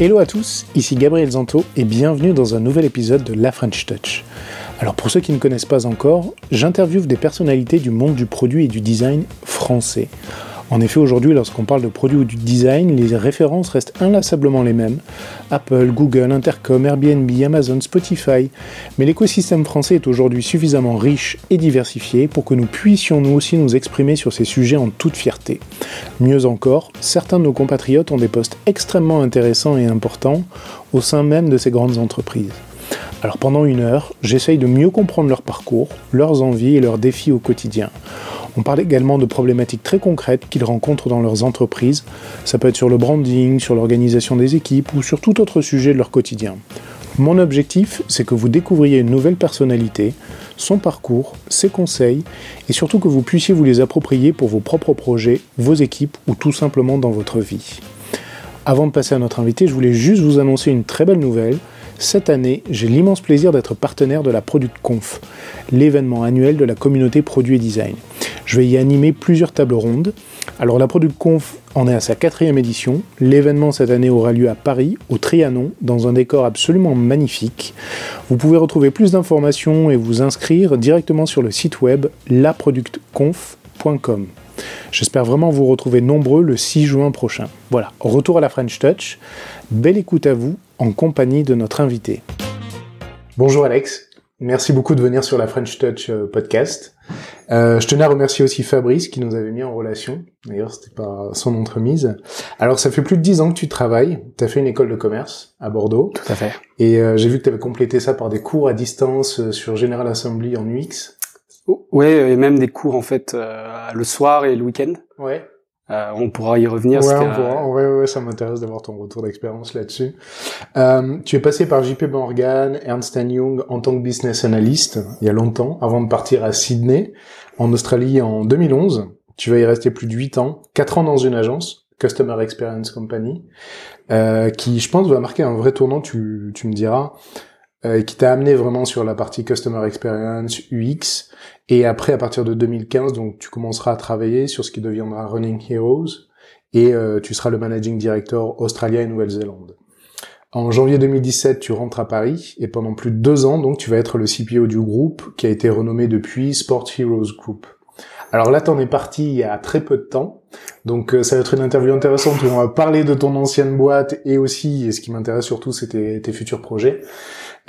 Hello à tous, ici Gabriel Zanto et bienvenue dans un nouvel épisode de La French Touch. Alors pour ceux qui ne connaissent pas encore, j'interviewe des personnalités du monde du produit et du design français. En effet, aujourd'hui, lorsqu'on parle de produits ou du design, les références restent inlassablement les mêmes. Apple, Google, Intercom, Airbnb, Amazon, Spotify. Mais l'écosystème français est aujourd'hui suffisamment riche et diversifié pour que nous puissions nous aussi nous exprimer sur ces sujets en toute fierté. Mieux encore, certains de nos compatriotes ont des postes extrêmement intéressants et importants au sein même de ces grandes entreprises. Alors pendant une heure, j'essaye de mieux comprendre leur parcours, leurs envies et leurs défis au quotidien. On parle également de problématiques très concrètes qu'ils rencontrent dans leurs entreprises. Ça peut être sur le branding, sur l'organisation des équipes ou sur tout autre sujet de leur quotidien. Mon objectif, c'est que vous découvriez une nouvelle personnalité, son parcours, ses conseils, et surtout que vous puissiez vous les approprier pour vos propres projets, vos équipes ou tout simplement dans votre vie. Avant de passer à notre invité, je voulais juste vous annoncer une très belle nouvelle. Cette année, j'ai l'immense plaisir d'être partenaire de la Product Conf, l'événement annuel de la communauté produit et design. Je vais y animer plusieurs tables rondes. Alors la Product Conf en est à sa quatrième édition. L'événement cette année aura lieu à Paris, au Trianon, dans un décor absolument magnifique. Vous pouvez retrouver plus d'informations et vous inscrire directement sur le site web laproductconf.com. J'espère vraiment vous retrouver nombreux le 6 juin prochain. Voilà, retour à la French Touch. Belle écoute à vous en compagnie de notre invité. Bonjour Alex, merci beaucoup de venir sur la French Touch euh, podcast. Euh, je tenais à remercier aussi Fabrice qui nous avait mis en relation. D'ailleurs, c'était pas son entremise. Alors, ça fait plus de dix ans que tu travailles. Tu as fait une école de commerce à Bordeaux. Tout à fait. Et euh, j'ai vu que tu avais complété ça par des cours à distance sur General Assembly en UX. Ouais, et même des cours en fait le soir et le week-end. Ouais. Euh, on pourra y revenir. Ouais, on pourra. Ouais, ouais, ça m'intéresse d'avoir ton retour d'expérience là-dessus. Euh, tu es passé par JP Morgan, Ernst Young en tant que business analyst il y a longtemps, avant de partir à Sydney, en Australie en 2011. Tu vas y rester plus de 8 ans, 4 ans dans une agence, Customer Experience Company, euh, qui, je pense, va marquer un vrai tournant, tu, tu me diras, euh, qui t'a amené vraiment sur la partie Customer Experience, UX, et après, à partir de 2015, donc tu commenceras à travailler sur ce qui deviendra Running Heroes et euh, tu seras le managing director Australia et Nouvelle-Zélande. En janvier 2017, tu rentres à Paris et pendant plus de deux ans, donc tu vas être le CPO du groupe qui a été renommé depuis Sport Heroes Group. Alors là, t'en es parti il y a très peu de temps, donc euh, ça va être une interview intéressante où on va parler de ton ancienne boîte et aussi, et ce qui m'intéresse surtout, c'était tes futurs projets.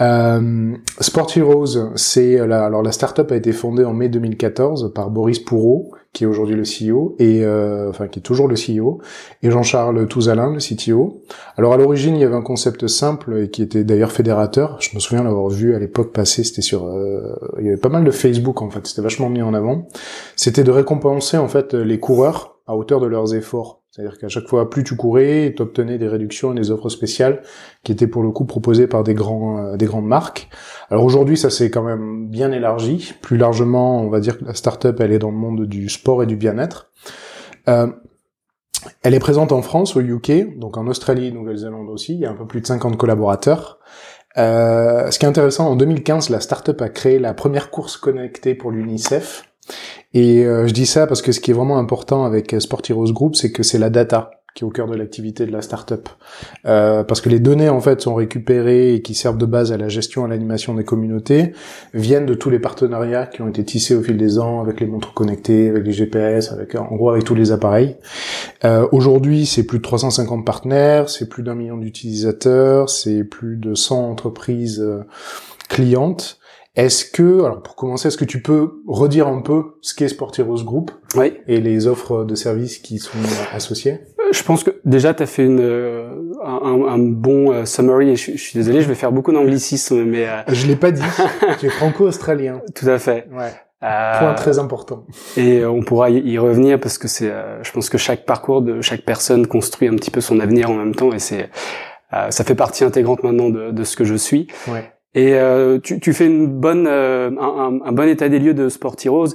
Euh, Sport Heroes, c'est la, alors la startup a été fondée en mai 2014 par Boris Pourreau, qui est aujourd'hui le CEO et euh, enfin qui est toujours le CEO, et Jean-Charles Touzalin, le CTO. Alors à l'origine, il y avait un concept simple et qui était d'ailleurs fédérateur. Je me souviens l'avoir vu à l'époque passée. C'était sur, euh, il y avait pas mal de Facebook en fait. C'était vachement mis en avant. C'était de récompenser en fait les coureurs à hauteur de leurs efforts. C'est-à-dire qu'à chaque fois, plus tu courais, tu obtenais des réductions et des offres spéciales qui étaient pour le coup proposées par des grands, euh, des grandes marques. Alors aujourd'hui, ça s'est quand même bien élargi. Plus largement, on va dire que la startup, elle est dans le monde du sport et du bien-être. Euh, elle est présente en France, au UK, donc en Australie, Nouvelle-Zélande aussi. Il y a un peu plus de 50 collaborateurs. Euh, ce qui est intéressant, en 2015, la startup a créé la première course connectée pour l'UNICEF. Et euh, je dis ça parce que ce qui est vraiment important avec Sport Heroes Group, c'est que c'est la data qui est au cœur de l'activité de la startup. Euh, parce que les données en fait sont récupérées et qui servent de base à la gestion et à l'animation des communautés viennent de tous les partenariats qui ont été tissés au fil des ans avec les montres connectées, avec les GPS, avec en gros avec tous les appareils. Euh, Aujourd'hui, c'est plus de 350 partenaires, c'est plus d'un million d'utilisateurs, c'est plus de 100 entreprises euh, clientes. Est-ce que, alors pour commencer, est-ce que tu peux redire un peu ce qu'est Sport Heroes Group oui. et les offres de services qui sont associées? Je pense que déjà tu as fait une, euh, un, un, bon euh, summary et je, je, suis désolé, je vais faire beaucoup d'anglicisme, mais euh... je l'ai pas dit. tu es franco-australien. Tout à fait. Ouais. Euh, Point très important. Et on pourra y revenir parce que c'est, euh, je pense que chaque parcours de chaque personne construit un petit peu son avenir en même temps et c'est, ça fait partie intégrante maintenant de, de ce que je suis. Ouais. Et euh, tu, tu, fais une bonne, euh, un, un, bon état des lieux de Sport Heroes.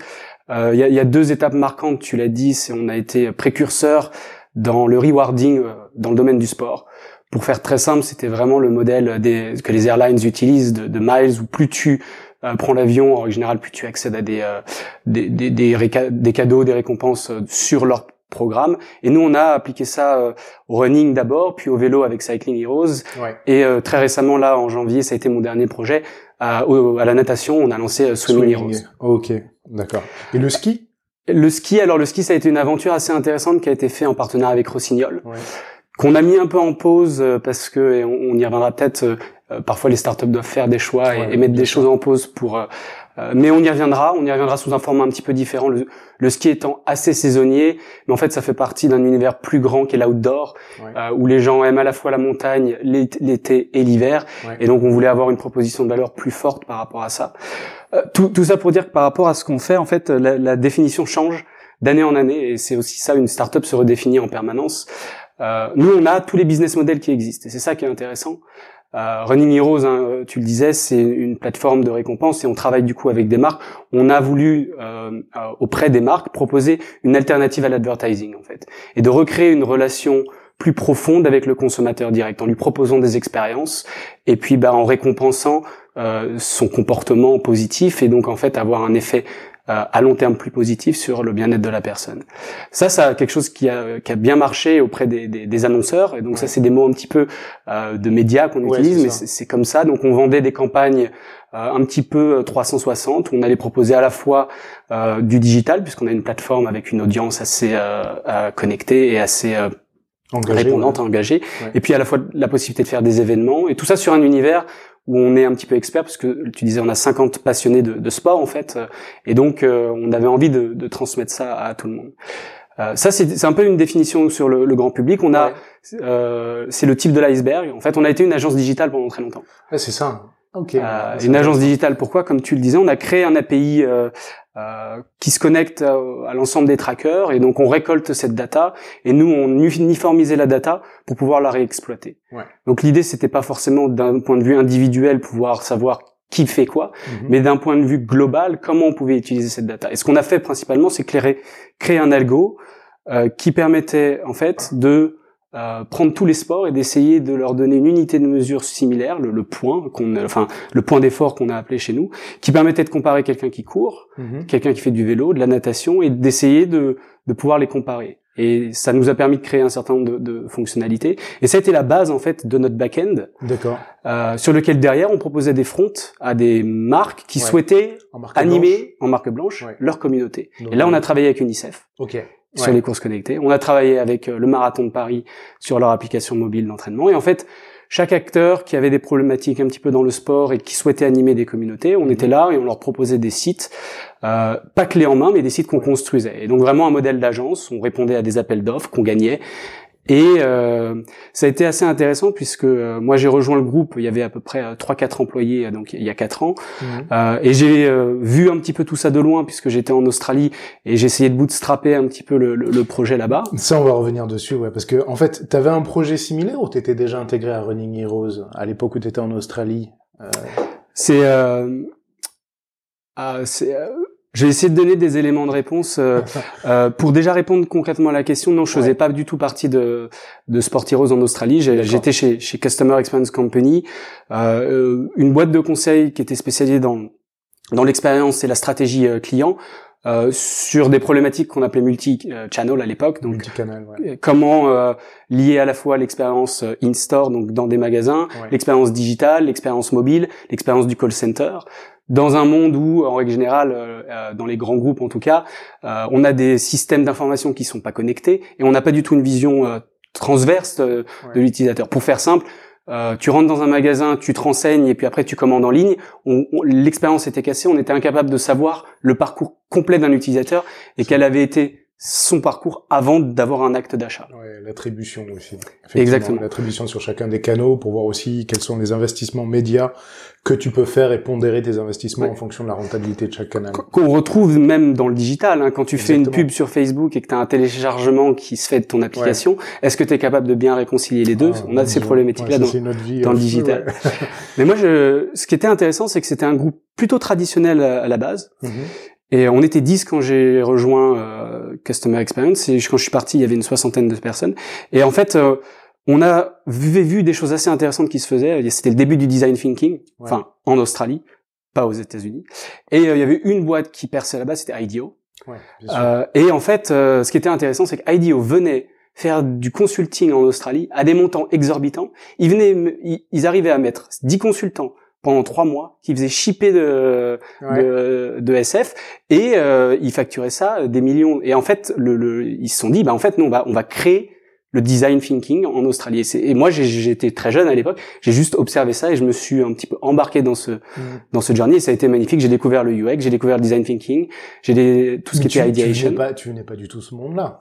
Il euh, y, a, y, a, deux étapes marquantes, tu l'as dit, c'est on a été précurseur dans le rewarding dans le domaine du sport. Pour faire très simple, c'était vraiment le modèle des, que les airlines utilisent de, de miles, où plus tu prends l'avion, en général, plus tu accèdes à des, des, des, des, des, cadeaux, des récompenses sur leur programme. Et nous, on a appliqué ça au running d'abord, puis au vélo avec Cycling Heroes. Et très récemment, là, en janvier, ça a été mon dernier projet. À, à la natation, on a lancé Swimming, Heroes. Ok, d'accord. Et le ski? Le ski, alors le ski, ça a été une aventure assez intéressante qui a été fait en partenariat avec Rossignol, qu'on a mis un peu en pause parce que, et on, y reviendra peut-être, parfois les startups doivent faire des choix et, mettre des choses en pause pour euh, mais on y reviendra, on y reviendra sous un format un petit peu différent. Le, ski étant assez saisonnier, mais en fait ça fait partie d'un univers plus grand qu'est l'outdoor, euh, où les gens aiment à la fois la montagne, l'été et l'hiver, et donc on voulait avoir une proposition de valeur plus forte par rapport à ça. Euh, tout, tout, ça pour dire que par rapport à ce qu'on fait, en fait, la, la définition change d'année en année, et c'est aussi ça, une startup se redéfinit en permanence. Euh, nous, on a tous les business models qui existent, et c'est ça qui est intéressant. Euh, Running Heroes, hein, tu le disais, c'est une plateforme de récompense et on travaille du coup avec des marques. On a voulu euh, euh, auprès des marques proposer une alternative à l'advertising en fait et de recréer une relation plus profonde avec le consommateur direct en lui proposant des expériences et puis bah, en récompensant euh, son comportement positif et donc en fait avoir un effet euh, à long terme plus positif sur le bien-être de la personne. Ça, ça quelque chose qui a, qui a bien marché auprès des, des, des annonceurs. Et donc ça, c'est des mots un petit peu euh, de médias qu'on utilise, mais c'est comme ça. Donc on vendait des campagnes euh, un petit peu 360. Où on allait proposer à la fois euh, du digital, puisqu'on a une plateforme avec une audience assez connectée et assez répondante, engagée, et puis à la fois la possibilité de faire des événements, et tout ça sur un univers où on est un petit peu expert parce que tu disais on a 50 passionnés de, de sport en fait et donc euh, on avait envie de, de, transmettre ça à tout le monde. Euh, ça c'est un peu une définition sur le, le grand public. On a euh, c'est le type de l'iceberg. En fait, on a été une agence digitale pendant très longtemps. Ouais, c'est ça. Okay. Euh, une agence digitale. Pourquoi? Comme tu le disais, on a créé un API euh, euh, qui se connecte à, l'ensemble des trackers et donc on récolte cette data et nous on uniformisait la data pour pouvoir la réexploiter. Ouais. Donc l'idée c'était pas forcément d'un point de vue individuel pouvoir savoir qui fait quoi, mhm. mais d'un point de vue global comment on pouvait utiliser cette data. Et ce qu'on a fait principalement c'est créer un algo euh, qui permettait en fait de euh, prendre tous les sports et d'essayer de leur donner une unité de mesure similaire, le, point qu'on, enfin le point d'effort qu'on a appelé chez nous, qui permettait de comparer quelqu'un qui court, mhm. quelqu'un qui fait du vélo, de la natation, et d'essayer de, de pouvoir les comparer. Et ça nous a permis de créer un certain nombre de, de fonctionnalités. Et ça a été la base en fait de notre back-end, D'accord. Euh, sur lequel derrière on proposait des fronts à des marques qui souhaitaient animer en marque blanche leur communauté. et là on a travaillé avec UNICEF. Ok sur les courses connectées. On a travaillé avec euh, le marathon de Paris sur leur application mobile d'entraînement. Et en fait, chaque acteur qui avait des problématiques un petit peu dans le sport et qui souhaitait animer des communautés, on était là et on leur proposait des sites, euh, pas clés en main, mais des sites qu'on construisait. Et donc vraiment un modèle d'agence, on répondait à des appels d'offres qu'on gagnait et euh, ça a été assez intéressant puisque euh, moi j'ai rejoint le groupe, il y avait à peu près 3-4 euh, employés donc il y a 4 ans, mhm. et j'ai vu un petit peu tout ça de loin puisque j'étais en Australie et j'ai essayé de bootstrapper un petit peu le, le, projet là-bas. Ça on va revenir dessus, ouais, parce que en fait tu avais un projet similaire ou tu étais déjà intégré à Running Heroes à l'époque où tu étais en Australie C'est ah, c'est je vais essayer de donner des éléments de réponse euh, euh, pour déjà répondre concrètement à la question. Non, je faisais pas du tout partie de de Sport Heroes en Australie. J'étais chez chez Customer Experience Company, euh, une boîte de conseil qui était spécialisée dans dans l'expérience et la stratégie euh, client. Euh, sur des problématiques qu'on appelait multi-channel à l'époque, donc ouais. comment lier à la fois l'expérience in-store, donc dans des magasins, l'expérience digitale, l'expérience mobile, l'expérience du call center, dans un monde où, en règle générale, euh, euh, dans les grands groupes en tout cas, euh, on a des systèmes d'information qui sont pas connectés et on n'a pas du tout une vision transverse de l'utilisateur. Pour faire simple, tu rentres dans un magasin, tu te renseignes et puis après tu commandes en ligne. L'expérience était cassée, on était incapable de savoir le parcours complet d'un utilisateur et quel avait été son parcours avant d'avoir un acte d'achat. Ouais, l'attribution aussi. Exactement. L'attribution sur chacun des canaux pour voir aussi quels sont les investissements médias que tu peux faire et pondérer tes investissements en fonction de la rentabilité de chaque canal. Qu'on retrouve même dans le digital. Hein, quand tu fais une pub sur Facebook et que tu as un téléchargement qui se fait de ton application, est-ce que tu es capable de bien récéncilier les deux? Ah, On a ces problématiques-là dans, dans le digital. Mais moi, je, ce qui était intéressant, c'est que c'était un groupe plutôt traditionnel à, la base. Mhm. Et on était 10 quand j'ai rejoint euh, Customer Experience. Et quand je suis parti, il y avait une soixantaine de personnes. Et en fait, euh, on a vu, vu, des choses assez intéressantes qui se faisaient. C'était le début du design thinking, enfin en Australie, pas aux États-Unis. Et euh, il y avait une boîte qui perçait là-bas, c'était IDEO. Et en fait, ce qui était intéressant, c'est que IDEO venait faire du consulting en Australie à des montants exorbitants. Ils venaient, ils, arrivaient à mettre 10 consultants pendant trois mois qui faisaient shipper de, de, SF et euh, ils facturaient ça des millions. Et en fait, le, le, ils se sont dit, bah en fait, non, bah, on va créer le design thinking en Australie. Et, moi, j'étais très jeune à l'époque, j'ai juste observé ça et je me suis un petit peu embarqué dans ce mm. dans ce journey. Et ça a été magnifique. J'ai découvert le UX, j'ai découvert le design thinking, j'ai tout ce qui était ideation. Tu pas, tu n'es pas du tout ce monde-là.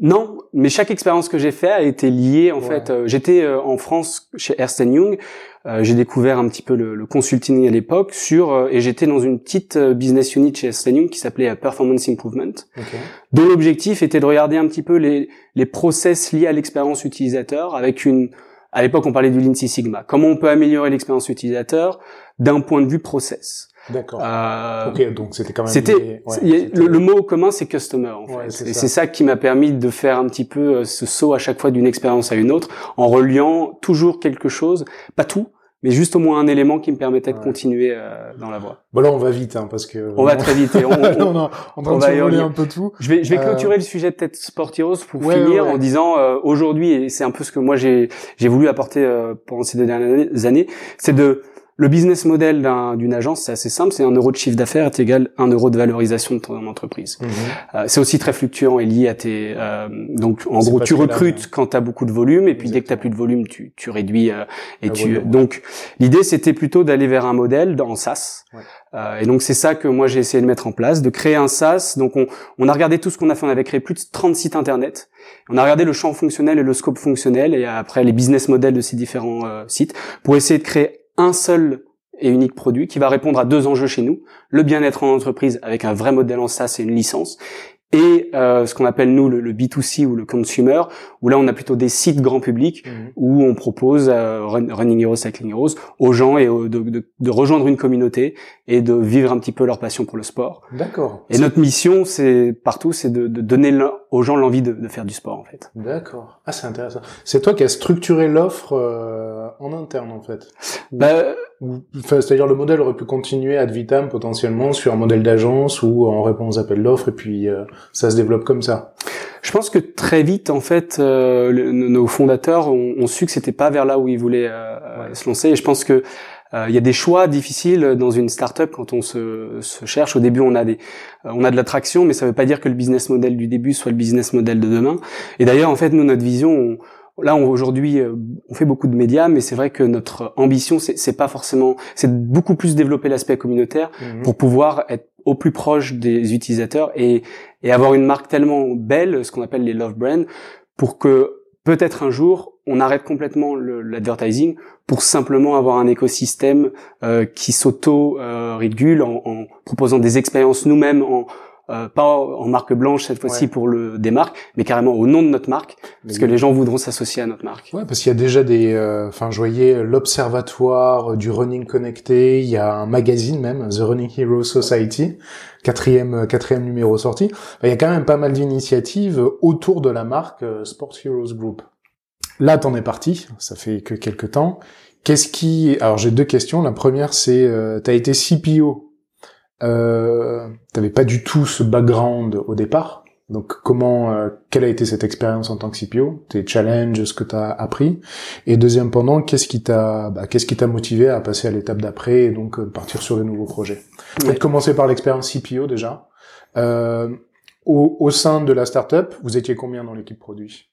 Non, mais chaque expérience que j'ai faite a été liée en fait. Euh, j'étais euh, en France chez Ernst Young. Euh, j'ai découvert un petit peu le, le consulting à l'époque sur et j'étais dans une petite business unit chez Ernst Young qui s'appelait Performance Improvement, okay. dont l'objectif était de regarder un petit peu les les process liés à l'expérience utilisateur avec une à l'époque on parlait du Lean Six Sigma. Comment on peut améliorer l'expérience utilisateur d'un point de vue process. D'accord. Euh, ok, donc c'était quand même. C'était le, mot commun, c'est customer. En fait. et c'est ça qui m'a permis de faire un petit peu euh, ce saut à chaque fois d'une expérience à une autre, en reliant toujours quelque chose, pas tout, mais juste au moins un élément qui me permettait de continuer euh, dans la voie. Bon là, on va vite, hein, parce que on va très vite. Et on, on, on, on va y un peu tout. Je vais, je vais euh, clôturer le sujet de peut-être Sportiros pour finir en disant euh, aujourd'hui, et c'est un peu ce que moi j'ai j'ai voulu apporter pendant ces deux dernières années, c'est de le business model d'une agence, c'est assez simple, c'est un euro de chiffre d'affaires est égal à un euro de valorisation de ton entreprise. Mhm. Euh, c'est aussi très fluctuant et lié à tes... Euh, donc en gros, tu recrutes quand tu as beaucoup de volume et puis dès que tu as plus de volume, tu, tu réduis euh, et tu... Donc l'idée, c'était plutôt d'aller vers un modèle en SaaS. Euh, et donc c'est ça que moi j'ai essayé de mettre en place, de créer un SaaS. Donc on, on a regardé tout ce qu'on a fait, on avait créé plus de 30 sites internet. On a regardé le champ fonctionnel et le scope fonctionnel et après les business models de ces différents euh, sites pour essayer de créer un seul et unique produit qui va répondre à deux enjeux chez nous, le bien-être en entreprise avec un vrai modèle en SaaS et une licence, et euh, ce qu'on appelle nous le, B2C ou le consumer, où là on a plutôt des sites grand public mhm. où on propose euh, Running Heroes, Cycling Heroes aux gens et de, de, de, rejoindre une communauté et de vivre un petit peu leur passion pour le sport. D'accord. Et notre mission, c'est partout, c'est de, de, donner aux gens l'envie de, de, faire du sport en fait. D'accord. Ah c'est intéressant. C'est toi qui as structuré l'offre euh, en interne en fait? Bah, c'est-à-dire le modèle aurait pu continuer ad vitam potentiellement sur un modèle d'agence ou en réponse à appels d'offres et puis euh, ça se développe comme ça. Je pense que très vite en fait euh, nos fondateurs ont, su que c'était pas vers là où ils voulaient euh, se lancer et je pense que il y a des choix difficiles dans une startup quand on se, se cherche. Au début, on a des, on a de l'attraction, mais ça veut pas dire que le business model du début soit le business model de demain. Et d'ailleurs, en fait, nous, notre vision, on, Là, aujourd'hui, euh, on fait beaucoup de médias, mais c'est vrai que notre ambition, c'est pas forcément, c'est beaucoup plus développer l'aspect communautaire mhm. pour pouvoir être au plus proche des utilisateurs et, et avoir une marque tellement belle, ce qu'on appelle les love brands, pour que peut-être un jour on arrête complètement l'advertising pour simplement avoir un écosystème euh, qui s'auto-régule euh, en, en, proposant des expériences nous-mêmes, en, euh, pas en marque blanche cette fois-ci pour le des marques, mais carrément au nom de notre marque, parce que les gens voudront s'associer à notre marque. Ouais, parce qu'il y a déjà des, euh, enfin, je voyais l'observatoire du running connecté, il y a un magazine même, The Running Hero Society, quatrième euh, quatrième numéro sorti. Il y a quand même pas mal d'initiatives autour de la marque Sports Heroes Group. Là, t'en es parti, ça fait que quelques temps. Qu'est-ce qui, alors j'ai deux questions. La première, c'est, euh, t'as été CPO euh, t'avais pas du tout ce background au départ. Donc comment, euh, quelle a été cette expérience en tant que CPO, tes challenges, ce que t'as appris, et deuxième pendant, qu'est-ce qui t'a, bah, qu'est-ce qui t'a motivé à passer à l'étape d'après et donc euh, partir sur de nouveaux projets? Peut-être commencer par l'expérience CPO déjà. Euh, au, au sein de la startup, vous étiez combien dans l'équipe produit?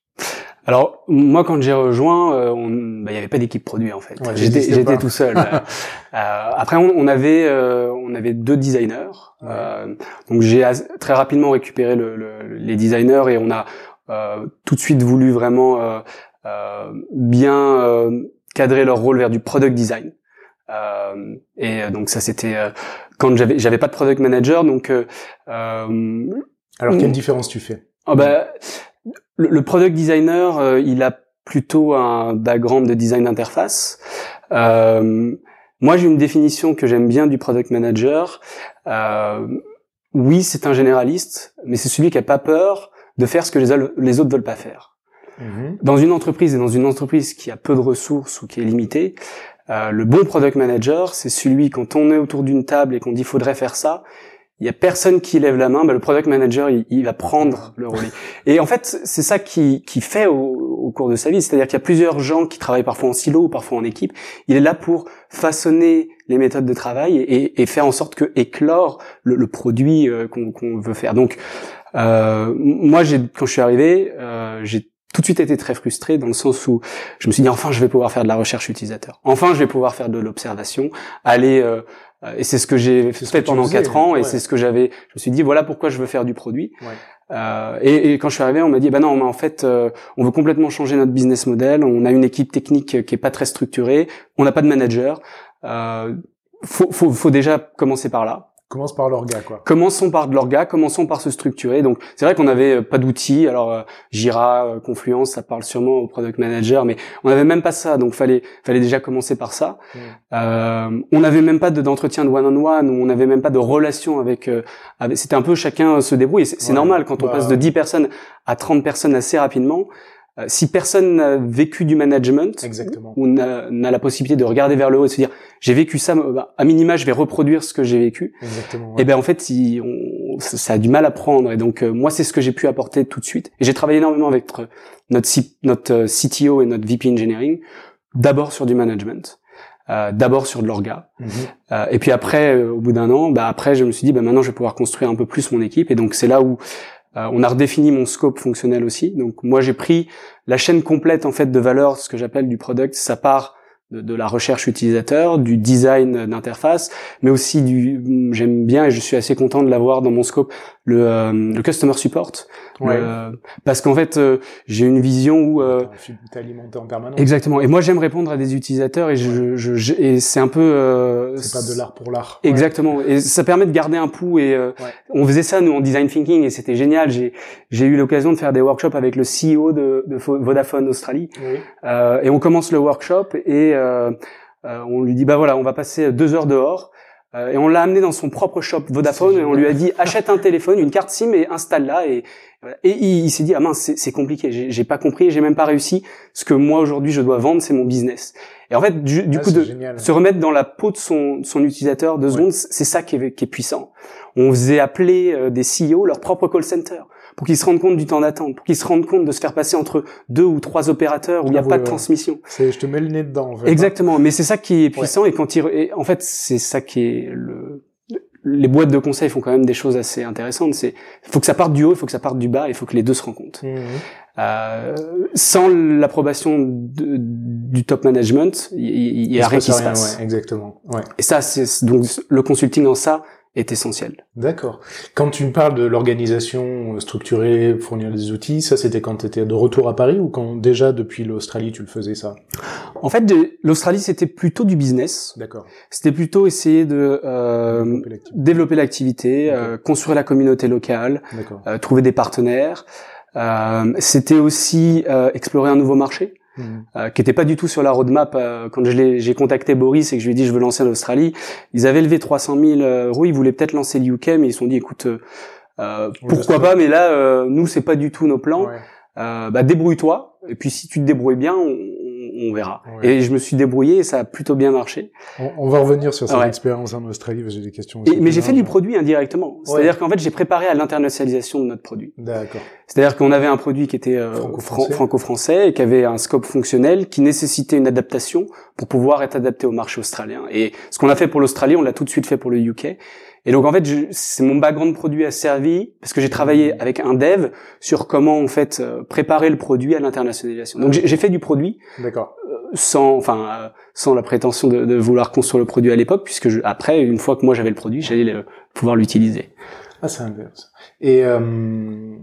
Alors moi quand j'ai rejoint, euh, il n'y avait pas d'équipe produit en fait. j'étais tout seul. euh, après on, on avait euh, on avait deux designers. Euh, donc j'ai très rapidement récupéré le, le, les designers et on a tout de suite voulu vraiment bien cadrer leur rôle vers du product design. et donc ça c'était quand j'avais j'avais pas de product manager donc. Alors quelle différence tu fais? Oh, bah, le, product designer, euh, il a plutôt un background de design d'interface. Euh, moi, j'ai une définition que j'aime bien du product manager. Euh, oui, c'est un généraliste, mais c'est celui qui a pas peur de faire ce que les, les autres veulent pas faire. Mhm. Dans une entreprise et dans une entreprise qui a peu de ressources ou qui est limitée, le bon product manager, c'est celui quand on est autour d'une table et qu'on dit faudrait faire ça, il y a personne qui lève la main, bah, le product manager il, va prendre le relais. Et en fait, c'est ça qui, qui fait au, au, cours de sa vie, c'est-à-dire qu'il y a plusieurs gens qui travaillent parfois en silo ou parfois en équipe. Il est là pour façonner les méthodes de travail et, et faire en sorte que éclore le, le produit euh, qu'on veut faire. Donc, euh, moi, quand je suis arrivé, euh, j'ai tout de suite été très frustré dans le sens où je me suis dit enfin je vais pouvoir faire de la recherche utilisateur. Enfin je vais pouvoir faire de l'observation, aller euh, et c'est ce que j'ai fait pendant quatre ans et c'est ce que j'avais. Je me suis dit voilà pourquoi je veux faire du produit. Ouais. Euh, et, et, quand je suis arrivé, on m'a dit bah non, mais en fait, euh, on veut complètement changer notre business model. On a une équipe technique qui est pas très structurée. On n'a pas de manager. Euh, faut, faut, faut déjà commencer par là. Commence par l'orga, quoi. Commençons par de l'orga, commençons par se structurer. Donc, c'est vrai qu'on n'avait euh, pas d'outils. Alors, euh, Jira, euh, Confluence, ça parle sûrement au product manager, mais on n'avait même pas ça. Donc, fallait, fallait déjà commencer par ça. Mm. Euh, on n'avait même pas d'entretien de one-on-one, on n'avait même pas de relation avec. avec C'était un peu chacun se débrouille. C'est normal quand on bah passe de 10 personnes à 30 personnes assez rapidement. Euh, si personne n'a vécu du management Exactement. ou n'a la possibilité de regarder vers le haut et de se dire j'ai vécu ça bah, à minima je vais reproduire ce que j'ai vécu. Exactement, et eh ben en fait on, ça, a du mal à prendre. Et donc euh, moi c'est ce que j'ai pu apporter tout de suite. Et j'ai travaillé énormément avec notre notre euh, CTO et notre VP engineering d'abord sur du management euh, d'abord sur de l'orga. Mhm. euh, et puis après au bout d'un an bah après je me suis dit bah maintenant je vais pouvoir construire un peu plus mon équipe. Et donc c'est là où euh, on a redéfini mon scope fonctionnel aussi. Donc moi j'ai pris la chaîne complète en fait de valeur, ce que j'appelle du product. Ça part de, la recherche utilisateur, du design d'interface, mais aussi du, j'aime bien et je suis assez content de l'avoir dans mon scope, le, euh, le customer support. parce qu'en fait, euh, j'ai une vision où euh, alimenté en permanence. Exactement. Et moi, j'aime répondre à des utilisateurs et je, je, et c'est un peu. Euh, c'est pas de l'art pour l'art. Exactement. Et ça permet de garder un pouls. Et on faisait ça nous en design thinking et c'était génial. J'ai j'ai eu l'occasion de faire des workshops avec le CEO de, de Vodafone Australie. et on commence le workshop et euh, euh, on lui dit bah voilà, on va passer deux heures dehors. Euh, et on l'a amené dans son propre shop Vodafone et on lui a dit achète un téléphone, une carte SIM et installe-la. Et, et il, s'est dit ah mince c'est compliqué, j'ai pas compris, j'ai même pas réussi. Ce que moi aujourd'hui je dois vendre c'est mon business. Et en fait du, ah, coup de se remettre dans la peau de son, son utilisateur deux secondes, c'est ça qui est, qui est puissant. On faisait appeler des CEO leur propre call center pour qu'ils se rendent compte du temps d'attente, pour qu'ils se rendent compte de se faire passer entre deux ou trois opérateurs où il n'y a ah pas de transmission. C'est, je te mets le nez dedans. En fait, Exactement, mais c'est ça qui est puissant et quand il, en fait, c'est ça qui est le, les boîtes de conseil font quand même des choses assez intéressantes. C'est, faut que ça parte du haut, il faut que ça parte du bas, il faut que les deux se rencontrent. Mmh. Euh, sans l'approbation du top management, il y, a rien qui se passe. Ouais, exactement. Ouais. Et ça, c'est donc le consulting en ça, est essentiel. D'accord. Quand tu me parles de l'organisation structurée, fournir des outils, ça c'était quand tu étais de retour à Paris ou quand déjà depuis l'Australie tu le faisais ça? En fait, l'Australie c'était plutôt du business. D'accord. C'était plutôt essayer de euh, développer l'activité, euh, construire la communauté locale, euh, trouver des partenaires. Euh, c'était aussi euh, explorer un nouveau marché. Mhm. Euh, qui n'était pas du tout sur la roadmap. Euh, quand j'ai contacté Boris et que je lui ai dit je veux lancer en Australie, ils avaient levé 300 000 euros, ils voulaient peut-être lancer l'UK, mais ils se sont dit écoute, euh, pourquoi pas, mais là, nous, c'est pas du tout nos plans. bah débrouille-toi, et puis si tu te débrouilles bien, on, on verra. Et je me suis débrouillé et ça a plutôt bien marché. On, va revenir sur cette expérience en Australie, j'ai des questions. mais j'ai fait du produit indirectement. C'est-à-dire qu'en fait, j'ai préparé à l'internationalisation de notre produit. D'accord. C'est-à-dire qu'on avait un produit qui était euh, franco-français et qui avait un scope fonctionnel qui nécessitait une adaptation pour pouvoir être adapté au marché australien. Et ce qu'on a fait pour l'Australie, on l'a tout de suite fait pour le UK. Et donc en fait, c'est mon background produit a servi parce que j'ai travaillé avec un dev sur comment en fait euh, préparer le produit à l'internationalisation. Donc j'ai fait du produit, d'accord, euh, sans enfin euh, sans la prétention de, de, vouloir construire le produit à l'époque, puisque je, après une fois que moi j'avais le produit, j'allais pouvoir l'utiliser. Ah c'est intéressant. Et euh,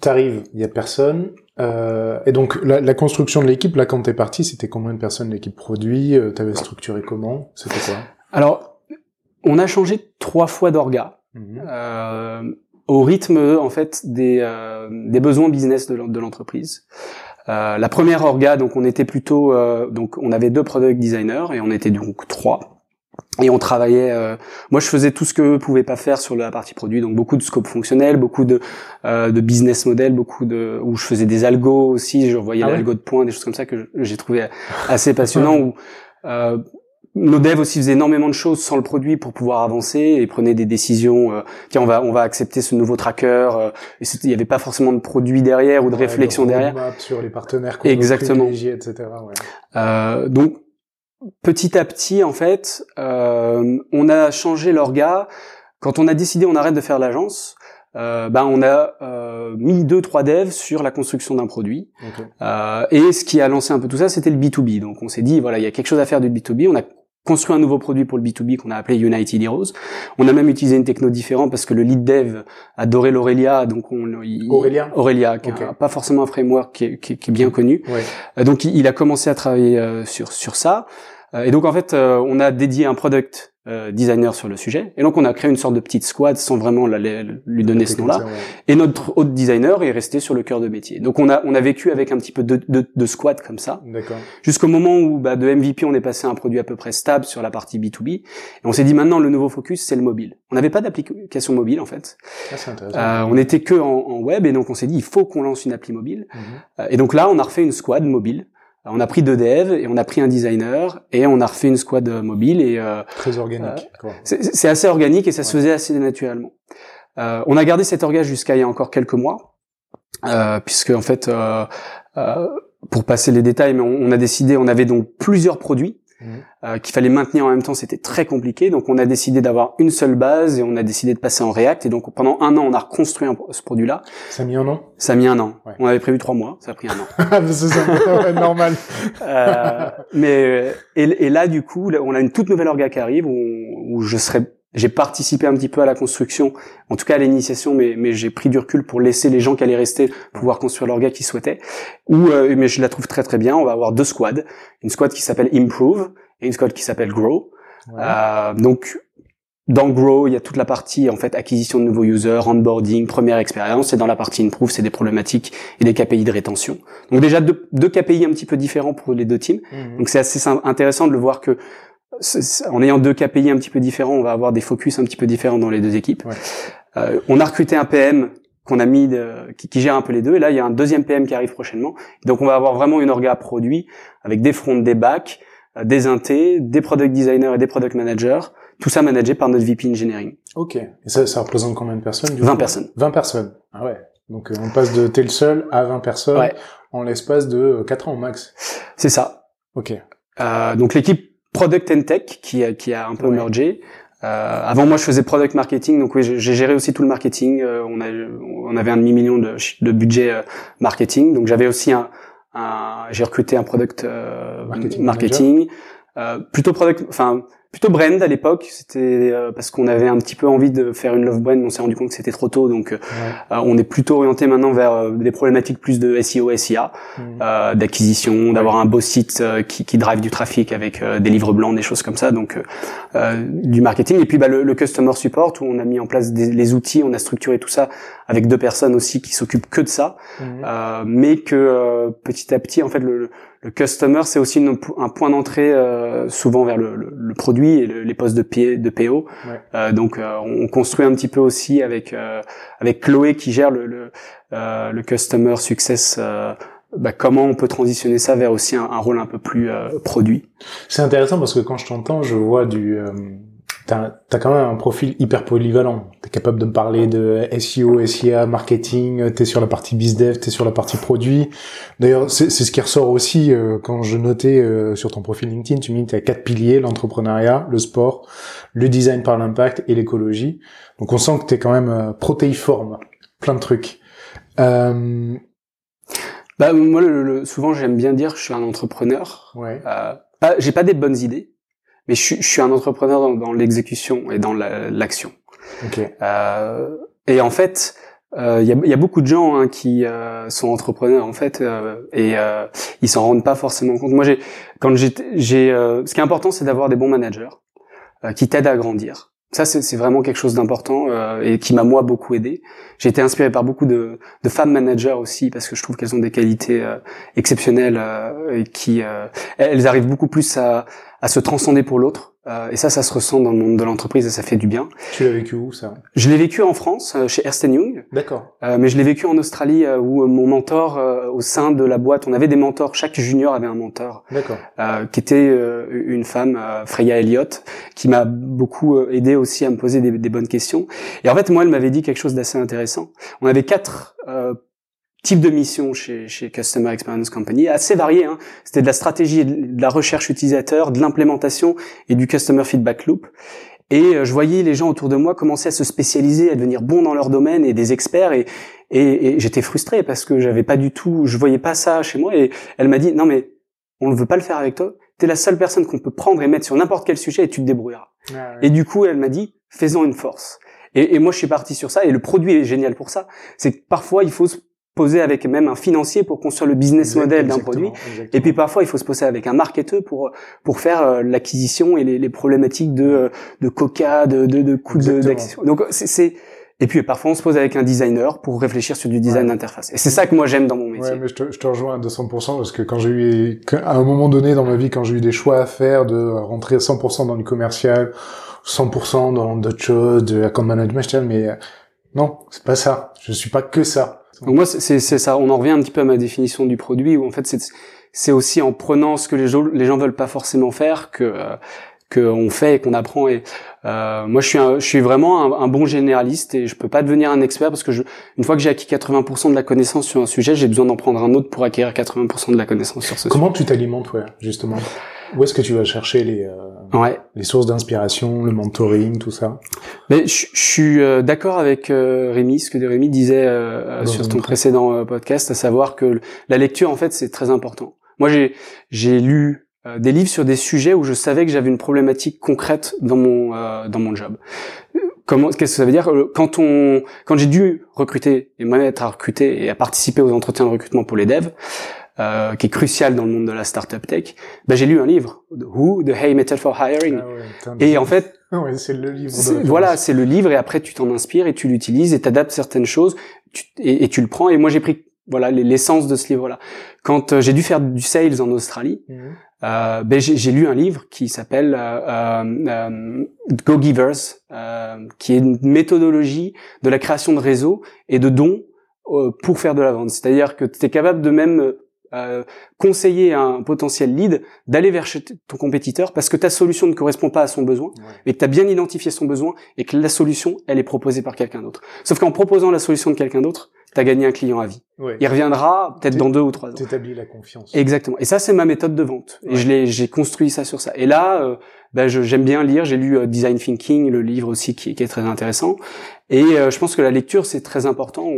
t'arrives, il y a personne. Euh, et donc la, la construction de l'équipe, là quand t'es parti, c'était combien de personnes l'équipe produit T'avais structuré comment? C'était quoi? Alors on a changé trois fois d'orga. Mhm. Euh, au rythme en fait des, euh, des besoins business de l'entreprise. Euh, la première orga, donc on était plutôt, donc on avait deux product designers et on était donc trois. Et on travaillait. moi, je faisais tout ce que eux pouvaient pas faire sur la partie produit, donc beaucoup de scope fonctionnel, beaucoup de, de business model, beaucoup de où je faisais des algos aussi. Je voyais ah l'algo de points, des choses comme ça que j'ai trouvé assez passionnant. où nos devs aussi faisaient énormément de choses sans le produit pour pouvoir avancer et prenaient des décisions. Euh, tiens, on va on va accepter ce nouveau tracker. Euh, et il n'y avait pas forcément de produit derrière ou de réflexion derrière. Sur les partenaires Exactement. etc. Ouais. Euh, donc petit à petit, en fait, euh, on a changé l'orga. Quand on a décidé on arrête de faire l'agence, euh, ben on a euh, mis deux trois devs sur la construction d'un produit. Euh, et ce qui a lancé un peu tout ça, c'était le B2B. Donc on s'est dit voilà, il y a quelque chose à faire du B2B. On a construit un nouveau produit pour le B2B qu'on a appelé United Heroes. On a même utilisé une techno différente parce que le lead dev adorait l'Aurelia, donc on Aurelia, Aurelia, qui pas forcément un framework qui est, qui est, bien connu. Ouais. Euh, donc il, a commencé à travailler euh, sur sur ça. Euh, et donc en fait, on a dédié un product euh, designer sur le sujet. Et donc on a créé une sorte de petite squad sans vraiment la, lui donner ce nom-là. Et notre autre designer est resté sur le cœur de métier. Donc on a on a vécu avec un petit peu de, de, de squad comme ça. Jusqu'au moment où bah, de MVP on est passé à un produit à peu près stable sur la partie B2B. Et on s'est dit maintenant le nouveau focus c'est le mobile. On n'avait pas d'application mobile en fait. Ah, euh, on était que en, web et donc on s'est dit il faut qu'on lance une appli mobile. Mhm. Euh, et donc là on a refait une squad mobile on a pris deux devs et on a pris un designer et on a refait une squad mobile et euh, très organique. Euh, c'est assez organique et ça se faisait assez naturellement. Euh, on a gardé cet orgage jusqu'à il y a encore quelques mois, puisque en fait, pour passer les détails, mais on, a décidé, on avait donc plusieurs produits Mhm. Euh, qu'il fallait maintenir en même temps, c'était très compliqué. Donc on a décidé d'avoir une seule base et on a décidé de passer en React. Et donc pendant un an, on a reconstruit ce produit-là. Ça a mis un an? Ça a mis un an. On avait prévu trois mois, ça a pris un an. c'est normal. euh, mais et, et, là, du coup, on a une toute nouvelle orga qui arrive où, où je serai j'ai participé un petit peu à la construction, en tout cas à l'initiation, mais, mais j'ai pris du recul pour laisser les gens qui allaient rester pouvoir construire l'orga qu'ils souhaitaient. Ou, euh, mais je la trouve très très bien. On va avoir deux squads, une squad qui s'appelle Improve et une squad qui s'appelle Grow. Euh, donc dans Grow, il y a toute la partie en fait acquisition de nouveaux users, onboarding, première expérience, et dans la partie Improve, c'est des problématiques et des KPI de rétention. Donc déjà deux, deux KPI un petit peu différents pour les deux teams. Mhm. Donc c'est assez intéressant de le voir que en ayant deux KPI un petit peu différents, on va avoir des focus un petit peu différents dans les deux équipes. Euh, on a recruté un PM qu'on a mis qui, gère un peu les deux et là il y a un deuxième PM qui arrive prochainement. Donc on va avoir vraiment une orga produit avec des fronts, des backs, euh, des intés, des product designers et des product managers, tout ça managé par notre VP engineering. OK. Et ça, ça représente combien de personnes 20 personnes. 20 personnes. Ah ouais. Donc euh, on passe de tel seul à 20 personnes en l'espace de 4 ans au max. C'est ça. OK. Euh, donc l'équipe product and tech qui a, qui a un peu mergé. Euh, avant moi, je faisais product marketing, donc oui, j'ai géré aussi tout le marketing. Euh, on, a, on avait un demi million de, de budget euh, marketing, donc j'avais aussi un, un j'ai recruté un product euh, marketing, marketing plutôt product, enfin plutôt brand à l'époque. C'était euh, parce qu'on avait un petit peu envie de faire une love brand, mais on s'est rendu compte que c'était trop tôt. Donc, euh, euh, on est plutôt orienté maintenant vers des problématiques plus de SEO, SIA, mmh. d'acquisition, d'avoir un beau site qui, qui drive du trafic avec des livres blancs, des choses comme ça. Donc, du marketing. Et puis, bah, le, le, customer support où on a mis en place des, les outils, on a structuré tout ça avec deux personnes aussi qui s'occupent que de ça, mmh. mais que petit à petit, en fait, le le customer, c'est aussi un point d'entrée euh, souvent vers le, le, produit et les postes de, P, de PO. Euh, donc, euh, on construit un petit peu aussi avec avec Chloé qui gère le le, le customer success. Bah, comment on peut transitionner ça vers aussi un, un rôle un peu plus produit. C'est intéressant parce que quand je t'entends, je vois du t'as as quand même un profil hyper polyvalent. T'es capable de me parler de SEO, SIA, marketing, t'es sur la partie bizdev, t'es sur la partie produit. D'ailleurs, c'est ce qui ressort aussi euh, quand je notais euh, sur ton profil LinkedIn, tu me dis que t'as quatre piliers, l'entrepreneuriat, le sport, le design par l'impact et l'écologie. Donc on sent que t'es quand même euh, protéiforme, plein de trucs. Euh... Bah moi, le, souvent j'aime bien dire que je suis un entrepreneur. Ouais. j'ai pas des bonnes idées mais je, je suis un entrepreneur dans, dans l'exécution et dans l'action. Euh, et en fait, il euh, y, a, y, a, beaucoup de gens hein, qui euh, sont entrepreneurs en fait euh, et euh, ils s'en rendent pas forcément compte. Moi, j'ai quand j'ai, j'ai ce qui est important, c'est d'avoir des bons managers qui t'aident à grandir. Ça, c'est vraiment quelque chose d'important et qui m'a moi beaucoup aidé. J'ai été inspiré par beaucoup de, de, femmes managers aussi parce que je trouve qu'elles ont des qualités exceptionnelles et qui elles arrivent beaucoup plus à, à se transcender pour l'autre. Euh, et ça, ça se ressent dans le monde de l'entreprise et ça fait du bien. Tu l'as vécu où ça? Je l'ai vécu en France, euh, chez Ernst Young. D'accord. Euh, mais je l'ai vécu en Australie euh, où mon mentor, euh, au sein de la boîte, on avait des mentors. Chaque junior avait un mentor. D'accord. qui était une femme, Freya Elliott, qui m'a beaucoup aidé aussi à me poser des, des, bonnes questions. Et en fait, moi, elle m'avait dit quelque chose d'assez intéressant. On avait quatre type de mission chez, chez Customer Experience Company, assez varié. Hein. C'était de la stratégie, de la recherche utilisateur, de l'implémentation et du Customer Feedback Loop. Et euh, je voyais les gens autour de moi commencer à se spécialiser, à devenir bons dans leur domaine et des experts. Et, et, et j'étais frustré parce que j'avais pas du tout, je voyais pas ça chez moi. Et elle m'a dit non mais on ne veut pas le faire avec toi. T'es la seule personne qu'on peut prendre et mettre sur n'importe quel sujet et tu te débrouilleras. Ah et du coup, elle m'a dit faisons une force. Et, et, moi, je suis parti sur ça. Et le produit est génial pour ça. C'est que parfois, il faut se poser avec même un financier pour construire le business model d'un produit. Et puis parfois, il faut se poser avec un marketeur pour pour faire euh, l'acquisition et les, les, problématiques de de coca, de de, de coûts d'acquisition. Donc c'est et puis parfois on se pose avec un designer pour réfléchir sur du design d'interface. Et c'est ça que moi j'aime dans mon métier. Ouais, mais je te, je te rejoins à 200% parce que quand j'ai eu, à un moment donné dans ma vie, quand j'ai eu des choix à faire de rentrer 100% dans le commercial, 100% dans d'autres choses, de account management, mais euh, non, c'est pas ça. Je suis pas que ça. Donc moi, c'est ça. On en revient un petit peu à ma définition du produit, où en fait, c'est aussi en prenant ce que les gens, les gens veulent pas forcément faire que euh, qu'on fait et qu'on apprend. Et euh, moi, je suis, un, je suis vraiment un, bon généraliste et je peux pas devenir un expert parce que je, une fois que j'ai acquis 80% de la connaissance sur un sujet, j'ai besoin d'en prendre un autre pour acquérir 80% de la connaissance sur ce Comment sujet. Comment tu t'alimentes, ouais, justement? Où est-ce que tu vas chercher les euh, ouais. les sources d'inspiration, le mentoring, tout ça? Mais je, je suis euh, d'accord avec euh, Rémi, ce que Rémi disait euh, sur ton précédent podcast, à savoir que la lecture, en fait, c'est très important. Moi, j'ai j'ai lu euh, des livres sur des sujets où je savais que j'avais une problématique concrète dans mon euh, dans mon job. Comment qu'est-ce que ça veut dire? Euh, quand on quand j'ai dû recruter et moi être à recruter et à participer aux entretiens de recrutement pour les devs euh, qui est crucial dans le monde de la startup tech, ben j'ai lu un livre, Who, The Hey Method for Hiring. Ah et en fait, ouais, c'est le livre. Voilà, c'est le livre et après tu t'en inspires et tu l'utilises et t'adaptes certaines choses et, et, tu le prends. Et moi j'ai pris voilà l'essence de ce livre-là. Quand euh, j'ai dû faire du sales en Australie, mhm. euh, ben j'ai lu un livre qui s'appelle Go Givers, qui est une méthodologie de la création de réseaux et de dons pour faire de la vente. C'est-à-dire que tu es capable de même euh, conseiller un potentiel lead d'aller vers ton compétiteur parce que ta solution ne correspond pas à son besoin et que tu as bien identifié son besoin et que la solution, elle est proposée par quelqu'un d'autre. Sauf qu'en proposant la solution de quelqu'un d'autre, tu as gagné un client à vie. Il reviendra peut-être dans deux ou trois ans. T'établis la confiance. Exactement. Et ça, c'est ma méthode de vente. Et je l'ai, j'ai construit ça sur ça. Et là, euh, ben, j'aime bien lire. J'ai lu euh, Design Thinking, le livre aussi qui, qui est très intéressant. Et euh, je pense que la lecture c'est très important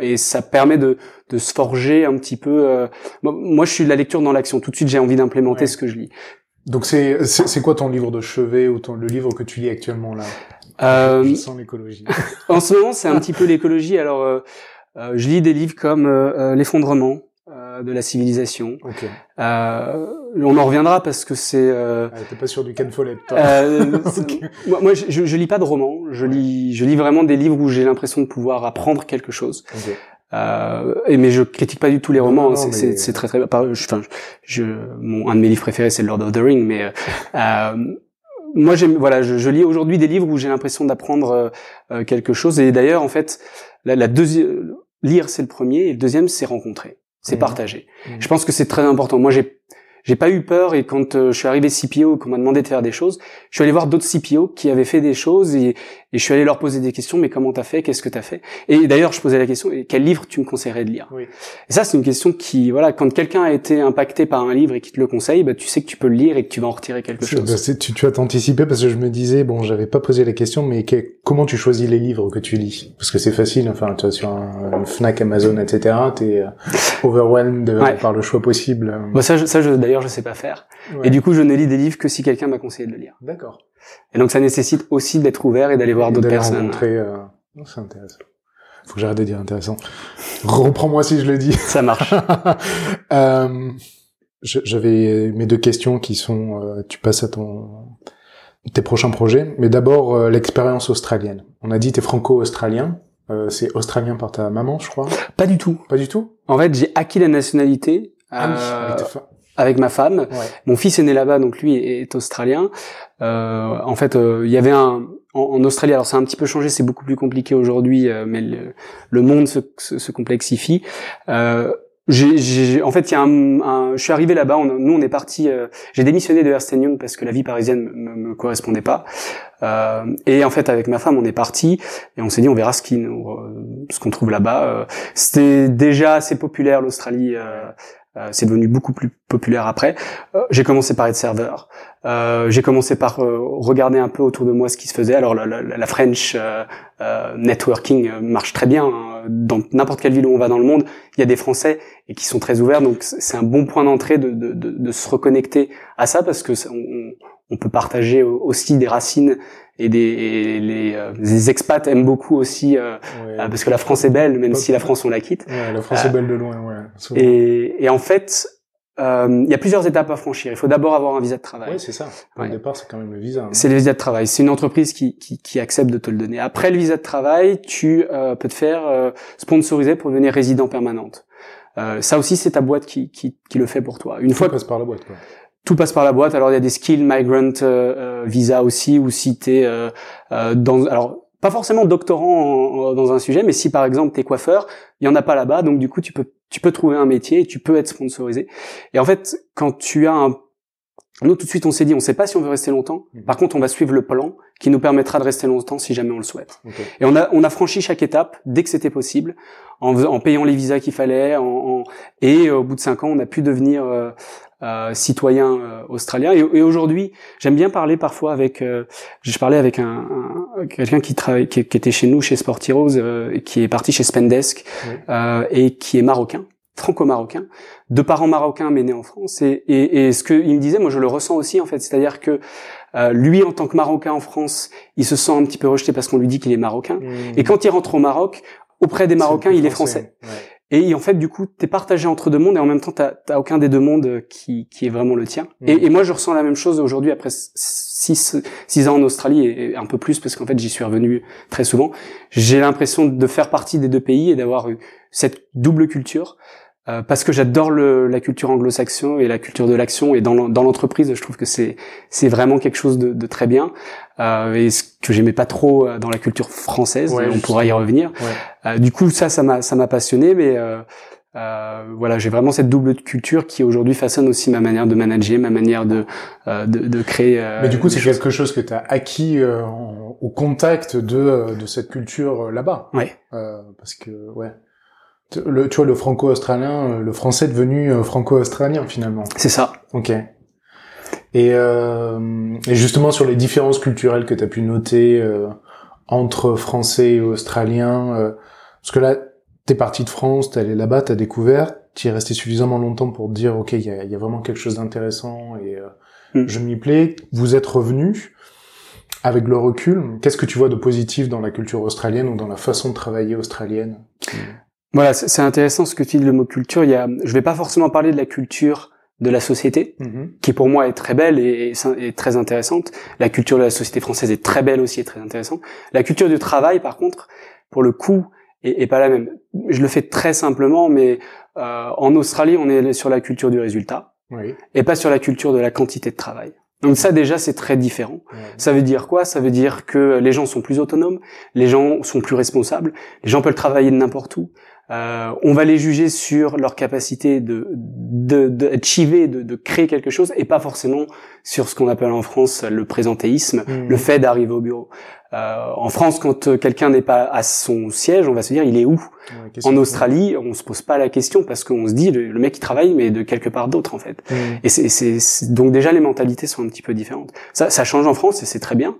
et ça permet de, de se forger un petit peu. Euh, moi, je suis de la lecture dans l'action. Tout de suite, j'ai envie d'implémenter ce que je lis. Donc c'est c'est quoi ton livre de chevet ou ton, le livre que tu lis actuellement là? Euh, Je sens l'écologie. en ce moment, c'est un petit peu l'écologie. Alors, euh, je lis des livres comme l'effondrement de la civilisation. Okay. Euh, on en reviendra parce que c'est. Euh, ah, T'es pas sûr du Ken Follett, toi. Euh, moi, moi je, je, lis pas de romans. Je lis, je lis vraiment des livres où j'ai l'impression de pouvoir apprendre quelque chose. Okay. Euh, et mais je critique pas du tout les romans. C'est mais... très très. Enfin, je, mon un de mes livres préférés c'est Lord of the Ring, mais euh, moi j'aime. Voilà, je, je lis aujourd'hui des livres où j'ai l'impression d'apprendre euh, quelque chose. Et d'ailleurs, en fait, la, la deuxième lire c'est le premier et le deuxième c'est rencontrer c'est mmh. partagé. Mmh. Je pense que c'est très important. Moi, j'ai j'ai pas eu peur et quand euh, je suis arrivé CPO qu'on m'a demandé de faire des choses, je suis allé voir d'autres CPO qui avaient fait des choses et, et je suis allé leur poser des questions. Mais comment t'as fait? Qu'est-ce que t'as fait? Et d'ailleurs, je posais la question quel livre tu me conseillerais de lire? Oui. Et ça, c'est une question qui, voilà, quand quelqu'un a été impacté par un livre et qui te le conseille, bah, tu sais que tu peux le lire et que tu vas en retirer quelque chose. Bah, tu, tu as anticipé parce que je me disais, bon, j'avais pas posé la question, mais comment tu choisis les livres que tu lis? Parce que c'est facile. Enfin, tu vois, sur un, Fnac, Amazon, etc. T'es euh, overwhelmed par le choix possible. Bah, ça, ça, je, d'ailleurs, je sais pas faire. Et du coup, je ne lis des livres que si quelqu'un m'a conseillé de le lire. D'accord. Et donc, ça nécessite aussi d'être ouvert et d'aller voir d'autres personnes. Rencontrer, euh... C'est intéressant. Faut que j'arrête de dire intéressant. Reprends-moi si je le dis. Ça marche. euh, J'avais mes deux questions qui sont, euh, tu passes à ton tes prochains projets, mais d'abord euh, l'expérience australienne. On a dit t'es franco-australien. Euh, c'est australien par ta maman, je crois. Pas du tout. Pas du tout? En fait, j'ai acquis la nationalité ah oui, avec ma femme. Ouais. Mon fils est né là-bas, donc lui est australien. Euh, en fait, euh, il y avait un en, en Australie. Alors ça a un petit peu changé, c'est beaucoup plus compliqué aujourd'hui, euh, mais le, le monde se, se, se complexifie. Euh, j'ai, j'ai- en fait, il y a un, un- je suis arrivé là-bas. on- nous, on est parti. euh, j'ai démissionné de Ernst Young parce que la vie parisienne me, me correspondait pas. Euh, et en fait, avec ma femme, on est parti et on s'est dit, on verra ce euh, ce qu'on trouve là-bas. Euh, C'était déjà assez populaire l'Australie. euh, euh, c'est devenu beaucoup plus populaire après. Euh, j'ai commencé par être serveur. Euh, j'ai commencé par euh, regarder un peu autour de moi ce qui se faisait. Alors la, la, la French euh, networking marche très bien hein. dans n'importe quelle ville où on va dans le monde. Il y a des Français et qui sont très ouverts, donc c'est un bon point d'entrée de, de, de, de se reconnecter à ça parce que on, on peut partager aussi des racines et des et les, euh, les expats aiment beaucoup aussi euh, Ouais. euh, parce que la France est belle, même si la France on la quitte. Ouais, la France est belle de loin, ouais. souvent. Et, et en fait, euh, il y a plusieurs étapes à franchir. Il faut d'abord avoir un visa de travail. Ouais, c'est ça. Au Ouais. départ, c'est quand même le visa. hein. C'est le visa de travail. C'est une entreprise qui, qui, qui accepte de te le donner. Après le visa de travail, tu euh, peux te faire euh, sponsoriser pour devenir résident permanente. Euh, ça aussi, c'est ta boîte qui, qui, qui le fait pour toi. Une fois Tout que passe par la boîte, quoi. Tout passe par la boîte, alors il y a des skill migrant euh, euh, visa aussi, ou si t'es euh, dans, alors pas forcément doctorant en- en- dans un sujet, mais si par exemple t'es coiffeur, il y en a pas là-bas, donc du coup tu peux tu peux trouver un métier et tu peux être sponsorisé. Et en fait, quand tu as un nous tout de suite on s'est dit on sait pas si on veut rester longtemps. Mhm. Par contre, on va suivre le plan qui nous permettra de rester longtemps si jamais on le souhaite. Et on a, on a franchi chaque étape dès que c'était possible, en, en payant les visas qu'il fallait, en, en- et au bout de cinq ans, on a pu devenir euh, euh, citoyen euh, australien. Et, et aujourd'hui, j'aime bien parler parfois avec, euh, je parlais avec un, un- quelqu'un qui travaille, qui, qui était chez nous, chez Sport Heroes, euh, qui est parti chez Spendesk, Oui. euh, et qui est marocain franco-marocain, de parents marocains mais né en France. Et, et, et ce qu'il me disait, moi je le ressens aussi en fait, c'est-à-dire que euh, lui en tant que marocain en France, il se sent un petit peu rejeté parce qu'on lui dit qu'il est marocain. Mmh. Et quand il rentre au Maroc, auprès des Marocains, il est français. Ouais. Et en fait, du coup, t'es partagé entre deux mondes et en même temps, t'as t'as aucun des deux mondes euh, qui, qui est vraiment le tien. Mhm. Et, et moi, je ressens la même chose aujourd'hui après six, six ans en Australie et, et un peu plus parce qu'en fait, j'y suis revenu très souvent. J'ai l'impression de faire partie des deux pays et d'avoir eu cette double culture. Euh, parce que j'adore la culture anglo-saxon et la culture de l'action et dans l'en- dans l'entreprise je trouve que c'est c'est vraiment quelque chose de, de très bien euh, et ce que j'aimais pas trop euh, dans la culture française Ouais, on justement. pourra y revenir Ouais. euh, du coup, ça, ça m'a, ça m'a passionné, mais euh, euh, voilà, j'ai vraiment cette double culture qui aujourd'hui façonne aussi ma manière de manager, ma manière de de, de créer. Mais du coup, c'est quelque chose que tu as acquis euh, en- au contact de, de cette culture là-bas. Ouais. Euh, parce que, ouais. Tu- Le, tu vois, le franco-australien, euh, le français est devenu euh, franco-australien finalement. C'est ça. Ok. Et, euh, et justement sur les différences culturelles que tu as pu noter euh, entre français et australien, euh, parce que là, t'es parti de France, t'es allé là-bas, t'as découvert, t'y es resté suffisamment longtemps pour te dire, ok, il y a, y a vraiment quelque chose d'intéressant et euh, Mm. je m'y plais. Vous êtes revenu avec le recul. Qu'est-ce que tu vois de positif dans la culture australienne ou dans la façon de travailler australienne? Voilà, c'est intéressant ce que tu dis le mot culture. Il y a, je vais pas forcément parler de la culture de la société, Mhm. qui pour moi est très belle et, et- et très intéressante. La culture de la société française est très belle aussi et très intéressante. La culture du travail, par contre, pour le coup, est, est pas la même. Je le fais très simplement, mais euh, en Australie, on est sur la culture du résultat. Oui. et pas sur la culture de la quantité de travail. Donc ça déjà c'est très différent. Ouais. Ça veut dire quoi? Ça veut dire que les gens sont plus autonomes, les gens sont plus responsables, les gens peuvent travailler de n'importe où. Euh, on va les juger sur leur capacité de de, de, achiever, de, de créer quelque chose, et pas forcément sur ce qu'on appelle en France le présentéisme, Mhm. le fait d'arriver au bureau. Euh, en France, quand euh, quelqu'un n'est pas à son siège, on va se dire il est où? Ouais, En Australie, on se pose pas la question parce qu'on se dit le, le mec il travaille mais de quelque part d'autre en fait. Mhm. Et c'est- donc déjà les mentalités sont un petit peu différentes. Ça, ça change en France et c'est très bien.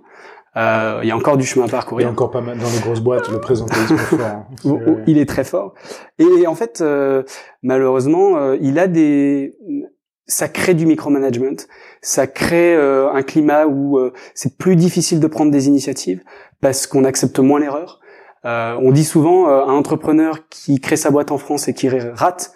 Euh, Il y a encore du chemin à Il y a parcourir. encore pas mal dans les grosses boîtes, le présentéisme est fort. hein. Où il est très fort. Et en fait, euh, malheureusement, euh, il a des, ça crée du micromanagement, ça crée euh, un climat où euh, c'est plus difficile de prendre des initiatives parce qu'on accepte moins l'erreur. Euh, on dit souvent un entrepreneur qui crée sa boîte en France et qui rate,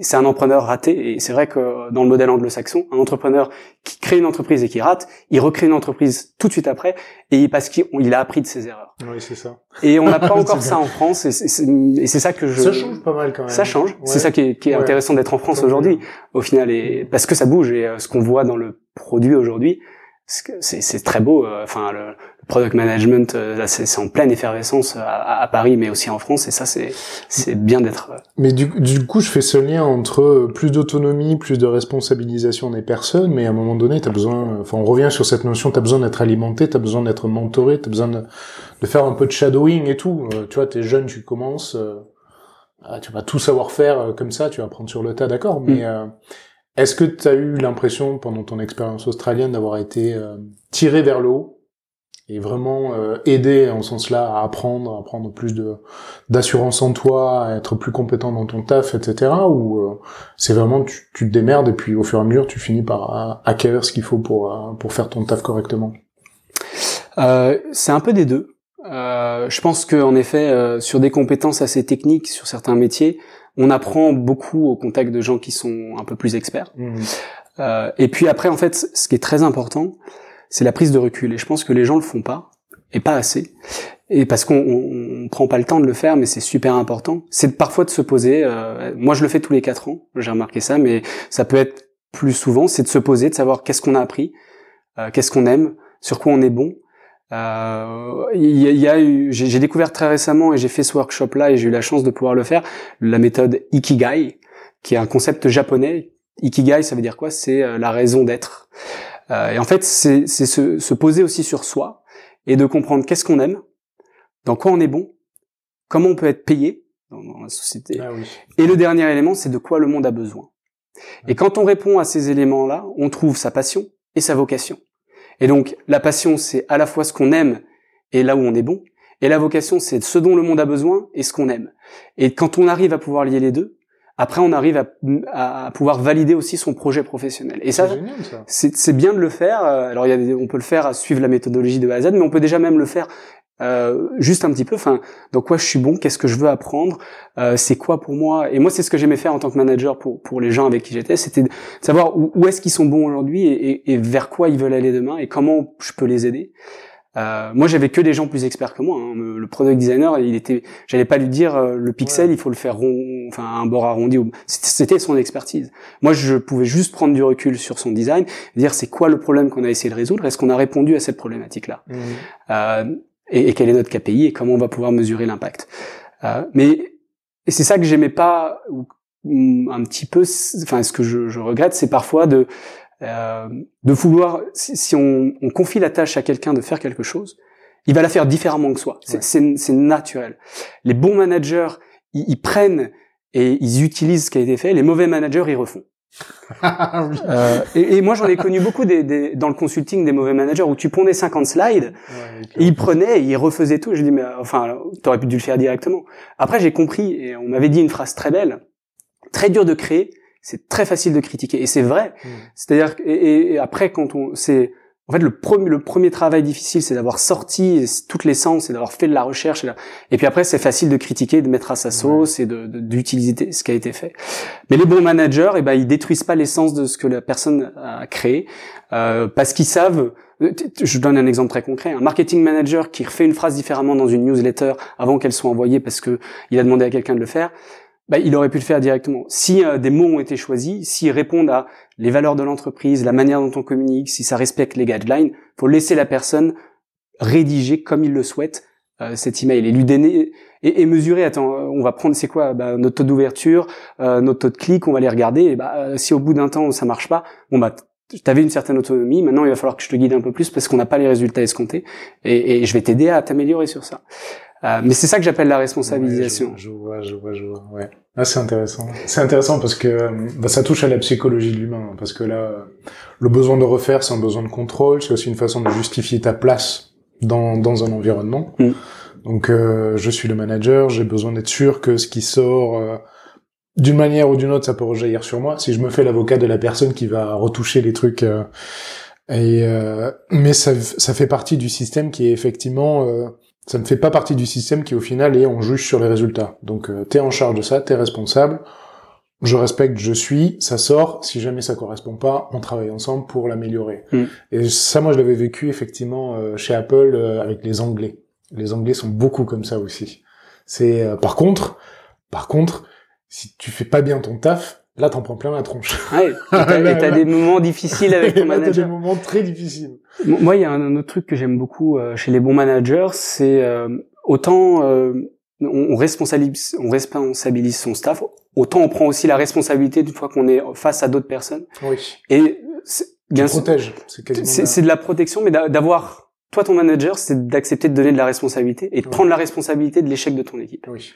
c'est un entrepreneur raté. Et c'est vrai que dans le modèle anglo-saxon, un entrepreneur qui crée une entreprise et qui rate, il recrée une entreprise tout de suite après, et parce qu'il a appris de ses erreurs. Oui, c'est ça. Et on n'a pas encore ça en France, et c'est ça que je. Ça change pas mal quand même. Ça change. C'est ça qui est, qui est intéressant d'être en France aujourd'hui, au final, et parce que ça bouge. Et euh, ce qu'on voit dans le produit aujourd'hui, c'est très beau. Euh, enfin, le, product management, euh, c'est en pleine effervescence à, Paris, mais aussi en France, et ça, c'est bien d'être. Euh, mais du, du, coup, je fais ce lien entre plus d'autonomie, plus de responsabilisation des personnes, mais à un moment donné, t'as besoin. Enfin, on revient sur cette notion. T'as besoin d'être alimenté, t'as besoin d'être mentoré, t'as besoin de, de, faire un peu de shadowing et tout. tu vois, t'es jeune, tu commences. Ah, tu vas tout savoir faire comme ça, tu vas apprendre sur le tas, d'accord, mais mm. Est-ce que tu as eu l'impression pendant ton expérience australienne d'avoir été euh, tiré vers le haut et vraiment euh, aidé en ce sens-là à apprendre, à prendre plus d'assurance en toi, à être plus compétent dans ton taf, etc. Ou euh, c'est vraiment tu, te démerdes et puis au fur et à mesure tu finis par acquérir ce qu'il faut pour pour faire ton taf correctement? c'est un peu des deux. je pense qu'en effet, sur des compétences assez techniques, sur certains métiers, on apprend beaucoup au contact de gens qui sont un peu plus experts. Mmh. Euh, et puis après, en fait, ce qui est très important, c'est la prise de recul. Et je pense que les gens le font pas, et pas assez. Et parce qu'on on, prend pas le temps de le faire, mais c'est super important. C'est parfois de se poser. Euh, moi, je le fais tous les quatre ans. J'ai remarqué ça, mais ça peut être plus souvent. C'est de se poser, de savoir qu'est-ce qu'on a appris, euh, qu'est-ce qu'on aime, sur quoi on est bon, euh, il y a, eu, j'ai découvert très récemment et j'ai fait ce workshop-là et j'ai eu la chance de pouvoir le faire, la méthode Ikigai, qui est un concept japonais. Ikigai, ça veut dire quoi? C'est euh, la raison d'être. Euh, et en fait, c'est se, se, poser aussi sur soi et de comprendre qu'est-ce qu'on aime, dans quoi on est bon, comment on peut être payé dans, la société. Ah et le dernier élément, c'est de quoi le monde a besoin. Et quand on répond à ces éléments-là, on trouve sa passion et sa vocation. Et donc, la passion, c'est à la fois ce qu'on aime et là où on est bon. Et la vocation, c'est ce dont le monde a besoin et ce qu'on aime. Et quand on arrive à pouvoir lier les deux, après, on arrive à, pouvoir valider aussi son projet professionnel. Et ça, c'est bien de le faire. Alors, il y a on peut le faire à suivre la méthodologie de A à Z, mais on peut déjà même le faire euh, juste un petit peu. Enfin, dans quoi je suis bon, qu'est-ce que je veux apprendre, euh, c'est quoi pour moi? Et moi, c'est ce que j'aimais faire en tant que manager pour pour les gens avec qui j'étais, c'était de savoir où, où est-ce qu'ils sont bons aujourd'hui et, et, vers quoi ils veulent aller demain et comment je peux les aider. Euh, moi, j'avais que des gens plus experts que moi. Hein. Le product designer, il était, j'allais pas lui dire euh, le pixel, il faut le faire rond, enfin un bord arrondi. C'était son expertise. Moi, je pouvais juste prendre du recul sur son design, dire c'est quoi le problème qu'on a essayé de résoudre, est-ce qu'on a répondu à cette problématique-là? Mmh. Euh, et, et, quel est notre KPI et comment on va pouvoir mesurer l'impact. Euh, mais et c'est ça que j'aimais pas ou, un petit peu, enfin ce que je, je regrette, c'est parfois de euh, de vouloir, si, si on, on, confie la tâche à quelqu'un de faire quelque chose, il va la faire différemment que soi. C'est naturel. Les bons managers, ils, ils prennent et ils utilisent ce qui a été fait. Les mauvais managers, ils refont. euh, et, et, moi j'en ai connu beaucoup des, des, dans le consulting des mauvais managers où tu prenais 50 slides, et ils prenaient, ils refaisaient tout. Je dis mais enfin t'aurais pu dû le faire directement. Après j'ai compris et on m'avait dit une phrase très belle, très dur de créer, c'est très facile de critiquer et c'est vrai. Hmm. C'est-à-dire et, et, après quand on c'est en fait, le premier, le premier travail difficile, c'est d'avoir sorti toutes les sens et d'avoir fait de la recherche. Et, puis après, c'est facile de critiquer, de mettre à sa sauce et de, d'utiliser ce qui a été fait. Mais les bons managers, eh ben, ils détruisent pas l'essence de ce que la personne a créé, euh, parce qu'ils savent. Je donne un exemple très concret. Un marketing manager qui refait une phrase différemment dans une newsletter avant qu'elle soit envoyée parce que il a demandé à quelqu'un de le faire bah, il aurait pu le faire directement. Si euh, des mots ont été choisis, s'ils répondent à les valeurs de l'entreprise, la manière dont on communique, si ça respecte les guidelines, faut laisser la personne rédiger comme il le souhaite euh, cet email et lui donner et, mesurer. Attends, euh, on va prendre c'est quoi bah, notre taux d'ouverture, notre taux de clic, on va les regarder. Et bah, si au bout d'un temps ça marche pas, bon bah avais une certaine autonomie. Maintenant, il va falloir que je te guide un peu plus parce qu'on n'a pas les résultats escomptés et, et je vais t'aider à t'améliorer sur ça. Euh, mais c'est ça que j'appelle la responsabilisation. je, vois, je vois, je vois. Ouais. Ah, c'est intéressant. C'est intéressant parce que bah, ça touche à la psychologie de l'humain. Parce que là, le besoin de refaire, c'est un besoin de contrôle. C'est aussi une façon de justifier ta place dans, dans un environnement. Mm. Donc, euh, je suis le manager. J'ai besoin d'être sûr que ce qui sort euh, d'une manière ou d'une autre, ça peut rejaillir sur moi. Si je me fais l'avocat de la personne qui va retoucher les trucs. Euh, et mais ça, ça fait partie du système qui est effectivement ça ne fait pas partie du système qui au final est on juge sur les résultats. Donc euh, t'es en charge de ça, t'es responsable. je respecte, je suis, ça sort. Si jamais ça correspond pas, on travaille ensemble pour l'améliorer. Mm. Et ça, moi, je l'avais vécu effectivement euh, chez Apple euh, avec les Anglais. Les Anglais sont beaucoup comme ça aussi. C'est euh, par contre, par contre, si tu fais pas bien ton taf, là, t'en prends plein la tronche. Ouais, et t'as, des moments difficiles avec ton Là, t'as des manager. moments très difficiles. Moi, il y a un, autre truc que j'aime beaucoup euh, chez les bons managers, c'est euh, autant euh, on, on responsabilise, on responsabilise son staff, autant on prend aussi la responsabilité d'une fois qu'on est face à d'autres personnes. Oui. Et c'est- bien protèges. C'est de la protection, mais d'a- d'avoir toi ton manager, c'est d'accepter de donner de la responsabilité et de Ouais. prendre la responsabilité de l'échec de ton équipe. Oui.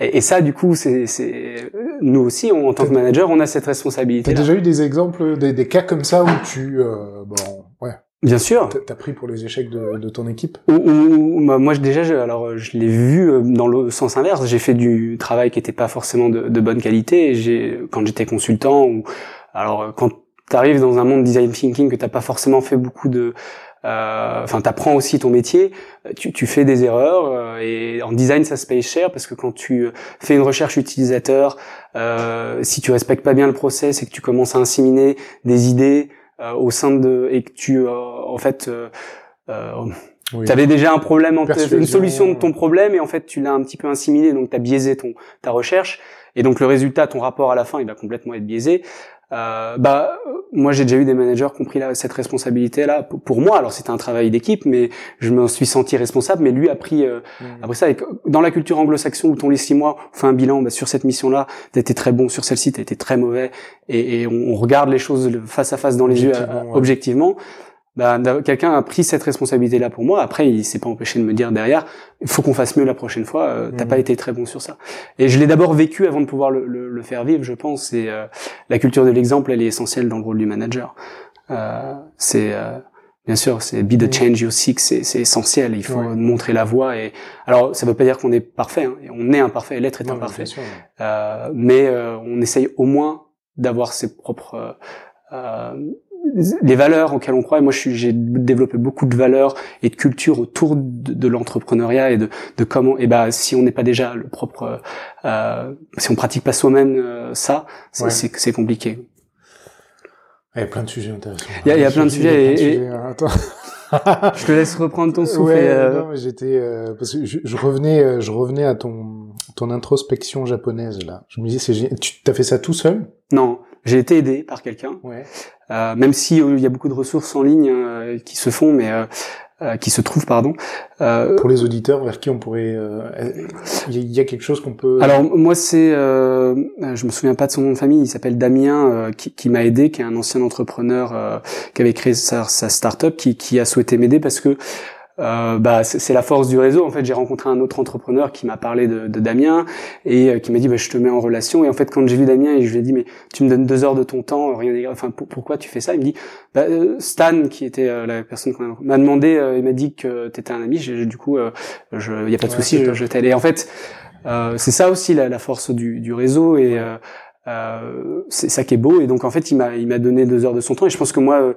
Et, et ça, du coup, c'est c'est- nous aussi, on- en tant que manager, on a cette responsabilité. T'as déjà eu des exemples, des, des cas comme ça où tu, euh, bon, ouais, Bien sûr. t'as- pris pour les échecs de, de ton équipe? Ou, ou- ou- bah, moi je- déjà je, alors je l'ai vu euh, dans le sens inverse j'ai fait du travail qui était pas forcément de, de bonne qualité j'ai quand j'étais consultant ou alors quand tu arrives dans un monde design thinking que t'as pas forcément fait beaucoup de enfin t'apprends aussi ton métier tu, tu fais des erreurs euh, et en design ça se paye cher parce que quand tu fais une recherche utilisateur euh, si tu respectes pas bien le process et que tu commences à inséminer des idées euh, au sein de et que tu euh, en fait euh, euh, Oui. tu avais déjà un problème, en une solution de ton problème, et en fait, tu l'as un petit peu insimilé, donc tu as biaisé ton ta recherche, et donc le résultat, ton rapport à la fin, il va complètement être biaisé. Euh, bah, moi, j'ai déjà eu des managers qui ont pris là, cette responsabilité-là pour, pour moi. Alors, c'était un travail d'équipe, mais je me suis senti responsable. Mais lui a pris euh, Mm. après ça. Et dans la culture anglo-saxon, où ton les six mois, on fait un bilan bah, sur cette mission-là, t'as été très bon, sur celle-ci, t'as été très mauvais, et, et on, on regarde les choses face à face dans les yeux, Objectivement, euh, ouais. objectivement d'av- quelqu'un a pris cette responsabilité-là pour moi. Après, il s'est pas empêché de me dire derrière, il faut qu'on fasse mieux la prochaine fois. euh, T'as Mhm. pas été très bon sur ça. Et je l'ai d'abord vécu avant de pouvoir le, le- le faire vivre, je pense. Et euh, la culture de l'exemple, elle est essentielle dans le rôle du manager. Euh, c'est euh, bien sûr, c'est be the Mhm. change you seek, c'est c'est essentiel. Il faut Ouais. montrer la voie. Et alors, ça veut pas dire qu'on est parfait. Hein, on est imparfait. L'être est imparfait. bien sûr, ouais. Euh, mais euh, on essaye au moins d'avoir ses propres euh, les valeurs auxquelles on croit. Et moi, j'ai développé beaucoup de valeurs et de culture autour de, de l'entrepreneuriat et de, de comment. Et ben, si on n'est pas déjà le propre, euh, si on pratique pas soi-même euh, ça, c'est, Ouais. compliqué. Il y a plein de sujets intéressants. Il y a- il y a plein de sujets et- sujets, hein. Attends. Je te laisse reprendre ton souffle. Ouais, et, euh, non, mais j'étais euh, parce que je, je revenais, euh, je revenais à ton ton introspection japonaise là. Je me disais, c'est tu t'as fait ça tout seul? Non, j'ai été aidé par quelqu'un. Ouais. Euh, même si euh, il y a beaucoup de ressources en ligne euh, qui se font, mais euh, euh, qui se trouvent, pardon. Euh, Pour les auditeurs vers qui on pourrait, il y, a- il y a quelque chose qu'on peut. Alors moi c'est, euh, je me souviens pas de son nom de famille, il s'appelle Damien euh, qui, qui m'a aidé, qui est un ancien entrepreneur euh, qui avait créé sa, sa start-up, qui, qui a souhaité m'aider parce que euh, bah c'est la force du réseau. En fait, j'ai rencontré un autre entrepreneur qui m'a parlé de, de Damien et euh, qui m'a dit bah, je te mets en relation. Et en fait, quand j'ai vu Damien et je lui ai dit mais tu me donnes deux heures de ton temps, rien n'est grave. Enfin pour- pourquoi tu fais ça? Il me dit bah, euh, Stan qui était euh, la personne qu'on a- m'a demandé, il m'a dit que t'étais un ami. J'ai- Du coup, je, y a pas de Ouais, souci, je, je t'aide. Et en fait. Euh, c'est ça aussi la, la force du, du réseau et euh, euh, c'est ça qui est beau et donc en fait il m'a il m'a donné deux heures de son temps et je pense que moi euh,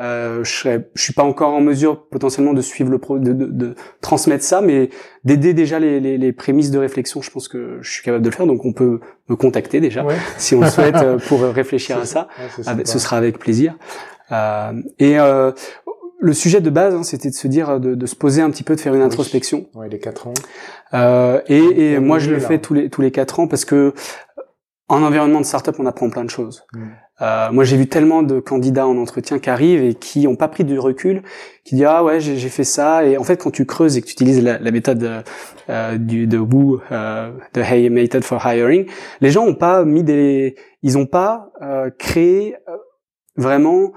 euh, je serais je suis pas encore en mesure potentiellement de suivre le pro de, de, de transmettre ça mais d'aider déjà les, les, les prémices de réflexion je pense que je suis capable de le faire donc on peut me contacter déjà Ouais. si on le souhaite euh, pour réfléchir à ça Ouais, avec- sympa. ce sera avec plaisir. Euh, et euh, le sujet de base, hein, c'était de se dire, de, de se poser un petit peu, de faire une Oui. introspection. Ouais, les quatre ans. Euh, et et moi, je le fais tous les tous les quatre ans parce que en environnement de startup, on apprend plein de choses. Mm. Euh, moi, j'ai vu tellement de candidats en entretien qui arrivent et qui ont pas pris du recul, qui disent ah ouais j'ai fait ça et en fait quand tu creuses et que tu utilises la, la méthode euh, euh, du de Wu, euh, de Hey Method for Hiring, les gens ont pas mis des, ils ont pas euh, créé euh, vraiment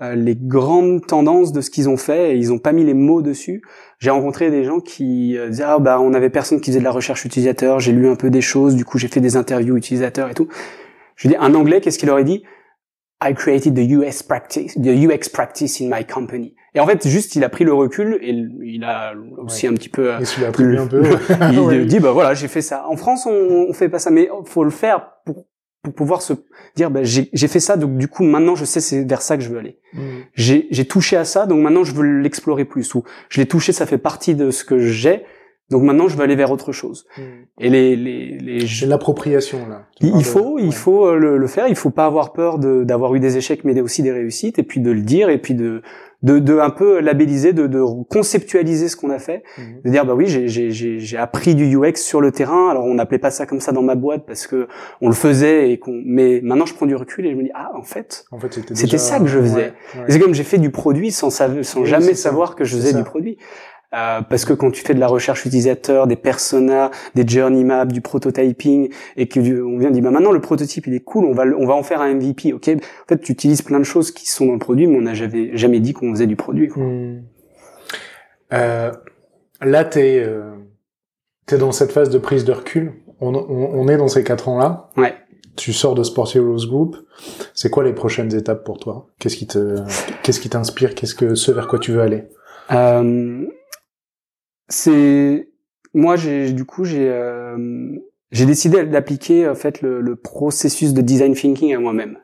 euh, les grandes tendances de ce qu'ils ont fait et ils ont pas mis les mots dessus. J'ai rencontré des gens qui euh, disaient ah bah on avait personne qui faisait de la recherche utilisateur, j'ai lu un peu des choses, du coup j'ai fait des interviews utilisateurs et tout. Je dis un anglais qu'est-ce qu'il aurait dit? I created the US practice, the UX practice in my company. Et en fait juste il a pris le recul et il a aussi un petit peu euh, Et tu l'as appris un peu. il Ouais. dit bah voilà j'ai fait ça. En France on, on fait pas ça, mais faut le faire pour pour pouvoir se dire bah j'ai j'ai fait ça donc du coup maintenant je sais c'est vers ça que je veux aller. Mm. J'ai j'ai touché à ça donc maintenant je veux l'explorer plus ou je l'ai touché ça fait partie de ce que j'ai Donc maintenant, je veux aller vers autre chose. Hmm. Et les, les, les l'appropriation là. Il, faut, de- il ouais. faut euh, le, le faire. Il faut pas avoir peur de- d'avoir eu des échecs, mais aussi des réussites, et puis de le dire, et puis de, de, de un peu labelliser, de, de conceptualiser ce qu'on a fait, Mhm. de dire bah oui, j'ai- j'ai j'ai- j'ai appris du UX sur le terrain. Alors on n'appelait pas ça comme ça dans ma boîte parce que on le faisait, et qu'on, mais maintenant je prends du recul et je me dis ah en fait, En fait, c'était déjà- ça que je faisais. Ouais, ouais. c'est comme j'ai fait du produit sans, sans Oui, jamais ça. savoir que je faisais du produit. Euh, parce que quand tu fais de la recherche utilisateur, des personas, des journey maps, du prototyping, et que du- on vient dire bah maintenant le prototype il est cool, on va on va en faire un MVP, ok? En fait, tu utilises plein de choses qui sont dans le produit, mais on n'a jamais jamais dit qu'on faisait du produit. quoi. Hmm. Euh, là, t'es euh, t'es dans cette phase de prise de recul. On, on, on est dans ces quatre ans-là. Ouais. Tu sors de Sport Heroes Group. C'est quoi les prochaines étapes pour toi? Qu'est-ce qui te qu'est-ce qui t'inspire? Qu'est-ce que ce vers quoi tu veux aller? Euh, c'est moi j'ai du coup j'ai euh, j'ai décidé d'appliquer en fait le, processus de design thinking à moi-même.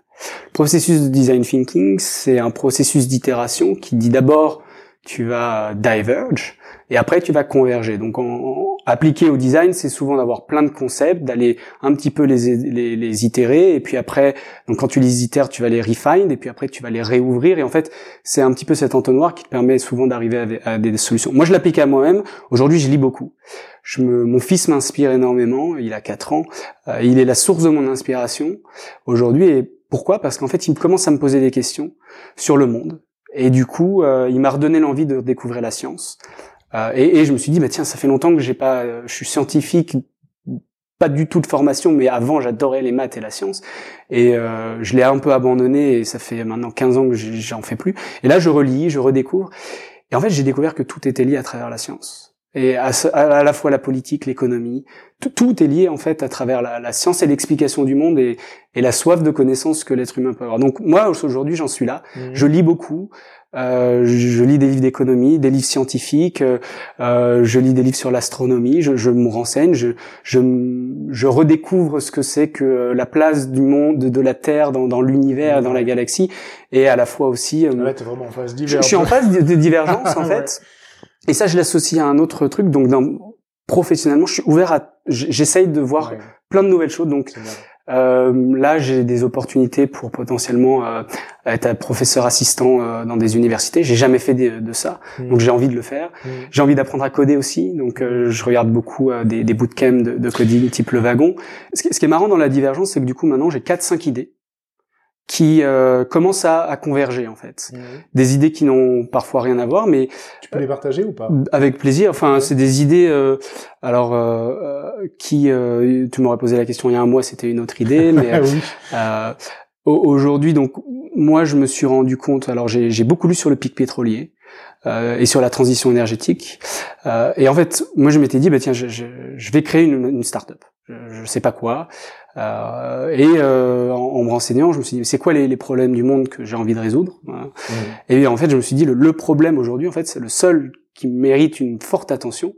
Le processus de design thinking, c'est un processus d'itération qui dit d'abord tu vas diverge et après tu vas converger. Donc en- appliqué au design, c'est souvent d'avoir plein de concepts, d'aller un petit peu les, les, les itérer et puis après donc quand tu les itères, tu vas les refine et puis après tu vas les réouvrir et en fait c'est un petit peu cet entonnoir qui te permet souvent d'arriver à, des- à des solutions. Moi, je l'applique à moi-même. Aujourd'hui, je lis beaucoup. Je me, mon fils m'inspire énormément. Il a 4 ans. Euh, il est la source de mon inspiration aujourd'hui. Et pourquoi? Parce qu'en fait, il commence à me poser des questions sur le monde. Et du coup, euh, il m'a redonné l'envie de découvrir la science. Euh, et, et je me suis dit, bah tiens, ça fait longtemps que j'ai pas, euh, je suis scientifique, pas du tout de formation, mais avant j'adorais les maths et la science. Et euh, je l'ai un peu abandonné et ça fait maintenant 15 ans que j'en fais plus. Et là, je relis, je redécouvre. Et en fait, j'ai découvert que tout était lié à travers la science. Et à, à la fois la politique, l'économie, tout, est lié en fait à travers la, la science et l'explication du monde et, et la soif de connaissance que l'être humain peut avoir. Donc moi, aujourd'hui, j'en suis là. Je lis beaucoup. Euh, je, je lis des livres d'économie, des livres scientifiques. euh, euh, je lis des livres sur l'astronomie. Je, je me renseigne. Je, je, je redécouvre ce que c'est que la place du monde, de la Terre dans, dans l'univers, dans la galaxie, et à la fois aussi. euh, Là, t'es vraiment en phase je, suis en phase de, divergence en Ouais. fait. Et ça, je l'associe à un autre truc. Donc, dans, professionnellement, je suis ouvert à. J'essaye de voir Ouais, plein de nouvelles choses. Donc, là, j'ai des opportunités pour potentiellement euh, être professeur assistant euh, dans des universités. J'ai jamais fait de, de ça, Hmm. donc j'ai envie de le faire. Hmm. J'ai envie d'apprendre à coder aussi, donc euh, je regarde beaucoup euh, des, des bootcamps de, de coding type le wagon. Ce qui, ce qui est marrant dans la divergence, c'est que du coup maintenant j'ai quatre cinq idées qui euh, commencent à, à converger en fait. Hmm. Des idées qui n'ont parfois rien à voir, mais Tu peux les partager ou pas? avec plaisir. Enfin, c'est des idées. euh, alors, euh, euh, qui euh, tu m'aurais posé la question il y a un mois, c'était une autre idée, mais Ah euh, aujourd'hui, donc moi, je me suis rendu compte. Alors, j'ai j'ai beaucoup lu sur le pic pétrolier euh, et sur la transition énergétique. Euh, et en fait, moi, je m'étais dit, bah tiens, je, je, je vais créer une, une start-up. Je, sais pas quoi. Euh, et euh, en, en me renseignant, je me suis dit, c'est quoi les, les problèmes du monde que j'ai envie de résoudre Voilà. Hmm. Et en fait, je me suis dit, le, le problème aujourd'hui, en fait, c'est le seul qui mérite une forte attention.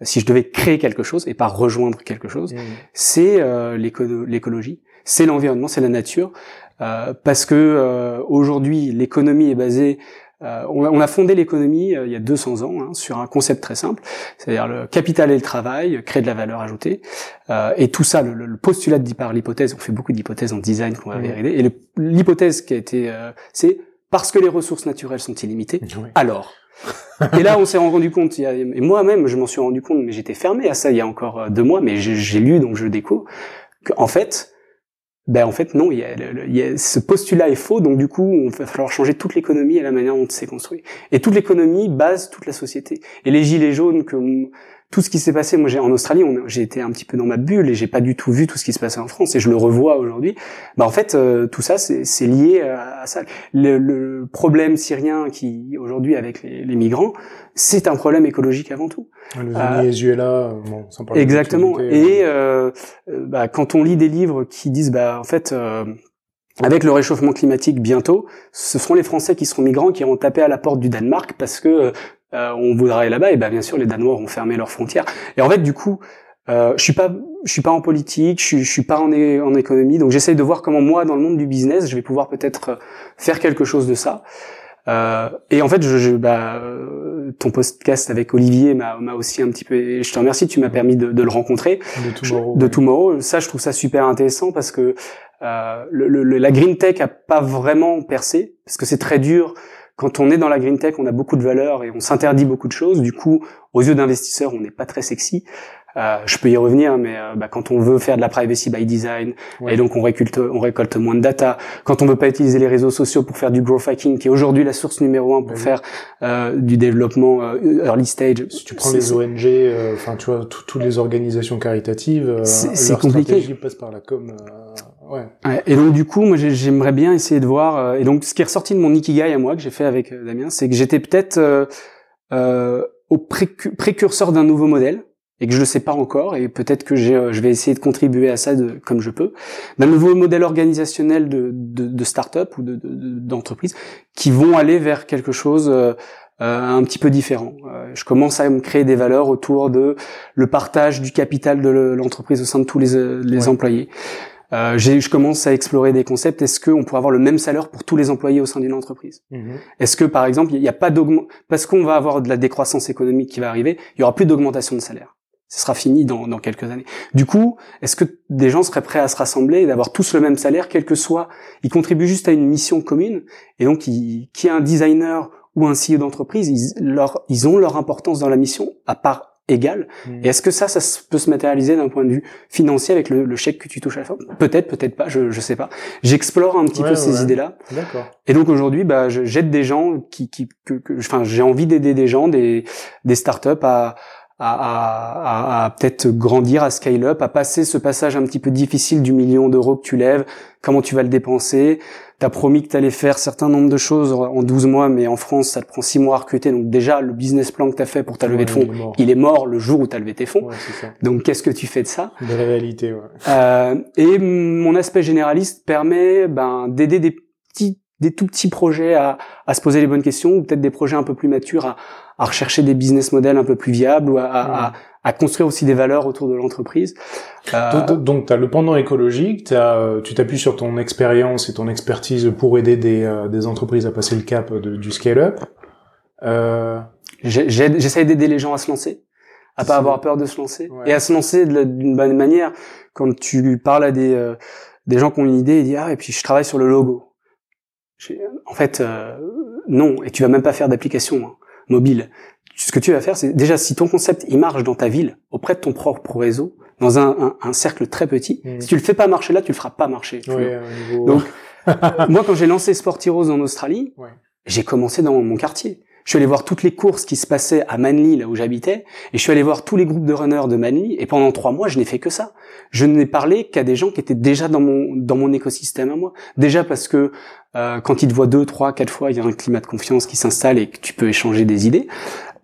Si je devais créer quelque chose et pas rejoindre quelque chose, Hmm. c'est euh, l'éco- l'écologie, c'est l'environnement, c'est la nature, euh, parce que euh, aujourd'hui l'économie est basée. Euh, on, a, on a fondé l'économie euh, il y a 200 ans hein, sur un concept très simple, c'est-à-dire le capital et le travail, créer de la valeur ajoutée, euh, et tout ça, le, postulat dit par l'hypothèse, on fait beaucoup d'hypothèses en design qu'on va vérifier, et l'hypothèse qui a été, euh, c'est parce que les ressources naturelles sont illimitées, alors. et là, on s'est rendu compte, il y a- et moi-même, je m'en suis rendu compte, mais j'étais fermé à ça il y a encore euh, deux mois, mais j'ai j'ai lu, donc je découvre, qu'en fait, ben en fait non, il y a, il y a- ce postulat est faux, donc du coup, il va falloir changer toute l'économie et la manière dont c'est construit. Et toute l'économie base toute la société. Et les gilets jaunes, que tout ce qui s'est passé, moi j'ai en Australie, j'ai été un petit peu dans ma bulle et j'ai pas du tout vu tout ce qui se passait en France et je le revois aujourd'hui. Ben en fait, euh, tout ça c'est lié à, à ça. Le, le problème syrien qui aujourd'hui avec les, les migrants, c'est un problème écologique avant tout. Le Euh, Venezuela, bon, sans parler de Exactement. l'actualité, Et euh, euh, bah, quand on lit des livres qui disent, bah, en fait, euh, avec le réchauffement climatique bientôt, ce seront les Français qui seront migrants qui iront taper à la porte du Danemark parce que euh, on voudra aller là-bas. Et bah, bien sûr, les Danois auront fermé leurs frontières. Et en fait, du coup, euh, je suis pas, je suis pas en politique, je suis, je suis pas en, é- en économie, donc j'essaye de voir comment moi, dans le monde du business, je vais pouvoir peut-être euh, faire quelque chose de ça. Euh, et en fait, je, je, bah, euh, ton podcast avec Olivier m'a aussi un petit peu. Et je te remercie, tu m'as permis de, de, le rencontrer. De Tomorrow. De Tomorrow. Ça, je trouve ça super intéressant parce que euh, le, la green tech a pas vraiment percé parce que c'est très dur. Quand on est dans la green tech, on a beaucoup de valeurs et on s'interdit beaucoup de choses. Du coup, aux yeux d'investisseurs, on n'est pas très sexy. Euh, je peux y revenir, mais euh, bah, quand on veut faire de la privacy by design, et donc on récolte, on récolte moins de data, quand on veut pas utiliser les réseaux sociaux pour faire du growth hacking, qui est aujourd'hui la source numéro un pour faire euh, du développement euh, early stage. Si tu prends les ONG, enfin tu vois, toutes les organisations caritatives, c'est compliqué. Stratégie passe par la com. Ouais. ouais. Et donc du coup, moi j'aimerais bien essayer de voir. et donc ce qui est ressorti de mon ikigai à moi que j'ai fait avec Damien, c'est que j'étais peut-être au précurseur d'un nouveau modèle et que je le sais pas encore et peut-être que euh, je vais essayer de contribuer à ça de, comme je peux d'un nouveau modèle organisationnel de, de, de start-up ou d'entreprise qui vont aller vers quelque chose euh, euh, un petit peu différent. je commence à me créer des valeurs autour de le partage du capital de l'entreprise au sein de tous les, les employés. Euh, je commence à explorer des concepts. Est-ce qu'on pourrait avoir le même salaire pour tous les employés au sein d'une entreprise? Mhm. Est-ce que, par exemple, il n'y a pas d'augmentation parce qu'on va avoir de la décroissance économique qui va arriver, il y aura plus d'augmentation de salaire ce sera fini dans, dans quelques années. Du coup, est-ce que des gens seraient prêts à se rassembler et d'avoir tous le même salaire, quel que soit Ils contribuent juste à une mission commune, et donc qui est un designer ou un CEO d'entreprise, ils, leur, ils ont leur importance dans la mission à part égale. Hmm. Et est-ce que ça, ça peut se matérialiser d'un point de vue financier avec le, le chèque que tu touches à la fin? Peut-être, peut-être pas, je, je sais pas. J'explore un petit peu ces idées-là. D'accord. Et donc aujourd'hui, bah, j'aide des gens qui, qui, que, que enfin, j'ai envie d'aider des gens, des, des startups à à, à, à peut-être grandir, à scale up, à passer ce passage un petit peu difficile du million d'euros que tu lèves, comment tu vas le dépenser? Tu as promis que tu allais faire certain nombre de choses en 12 mois, mais en France, ça te prend 6 mois à recruter. Donc déjà, le business plan que tu as fait pour ta levée de fonds, il est, mort le jour où tu as levé tes fonds. Ouais, ça. Donc qu'est-ce que tu fais de ça? De la réalité, ouais. Euh, et mon aspect généraliste permet ben, d'aider des petits des tout petits projets à, à se poser les bonnes questions, ou peut-être des projets un peu plus matures à, à rechercher des business models un peu plus viables ou à, à, à construire aussi des valeurs autour de l'entreprise. Euh... Donc, tu as le pendant écologique, as, tu t'appuies sur ton expérience et ton expertise pour aider des, euh, des entreprises à passer le cap de, du scale-up. Euh... J'essaie d'aider les gens à se lancer, à pas avoir peur de se lancer et à se lancer d'une bonne manière. Quand tu parles à des, euh, des gens qui ont une idée, ils disent ah et puis je travaille sur le logo. En fait, euh, non, et tu vas même pas faire d'application. Hein mobile. Ce que tu vas faire, c'est déjà si ton concept il marche dans ta ville, auprès de ton propre réseau, dans un, un, cercle très petit, mmh. si tu le fais pas marcher là, tu le feras pas marcher. Donc moi, quand j'ai lancé Sport Heroes en Australie, j'ai commencé dans mon quartier. Je suis allé voir toutes les courses qui se passaient à Manly, là où j'habitais, et je suis allé voir tous les groupes de runners de Manly, et pendant trois mois, je n'ai fait que ça. Je n'ai parlé qu'à des gens qui étaient déjà dans mon dans mon écosystème à moi. Déjà parce que euh, quand ils te voient deux, trois, quatre fois, il y a un climat de confiance qui s'installe et que tu peux échanger des idées.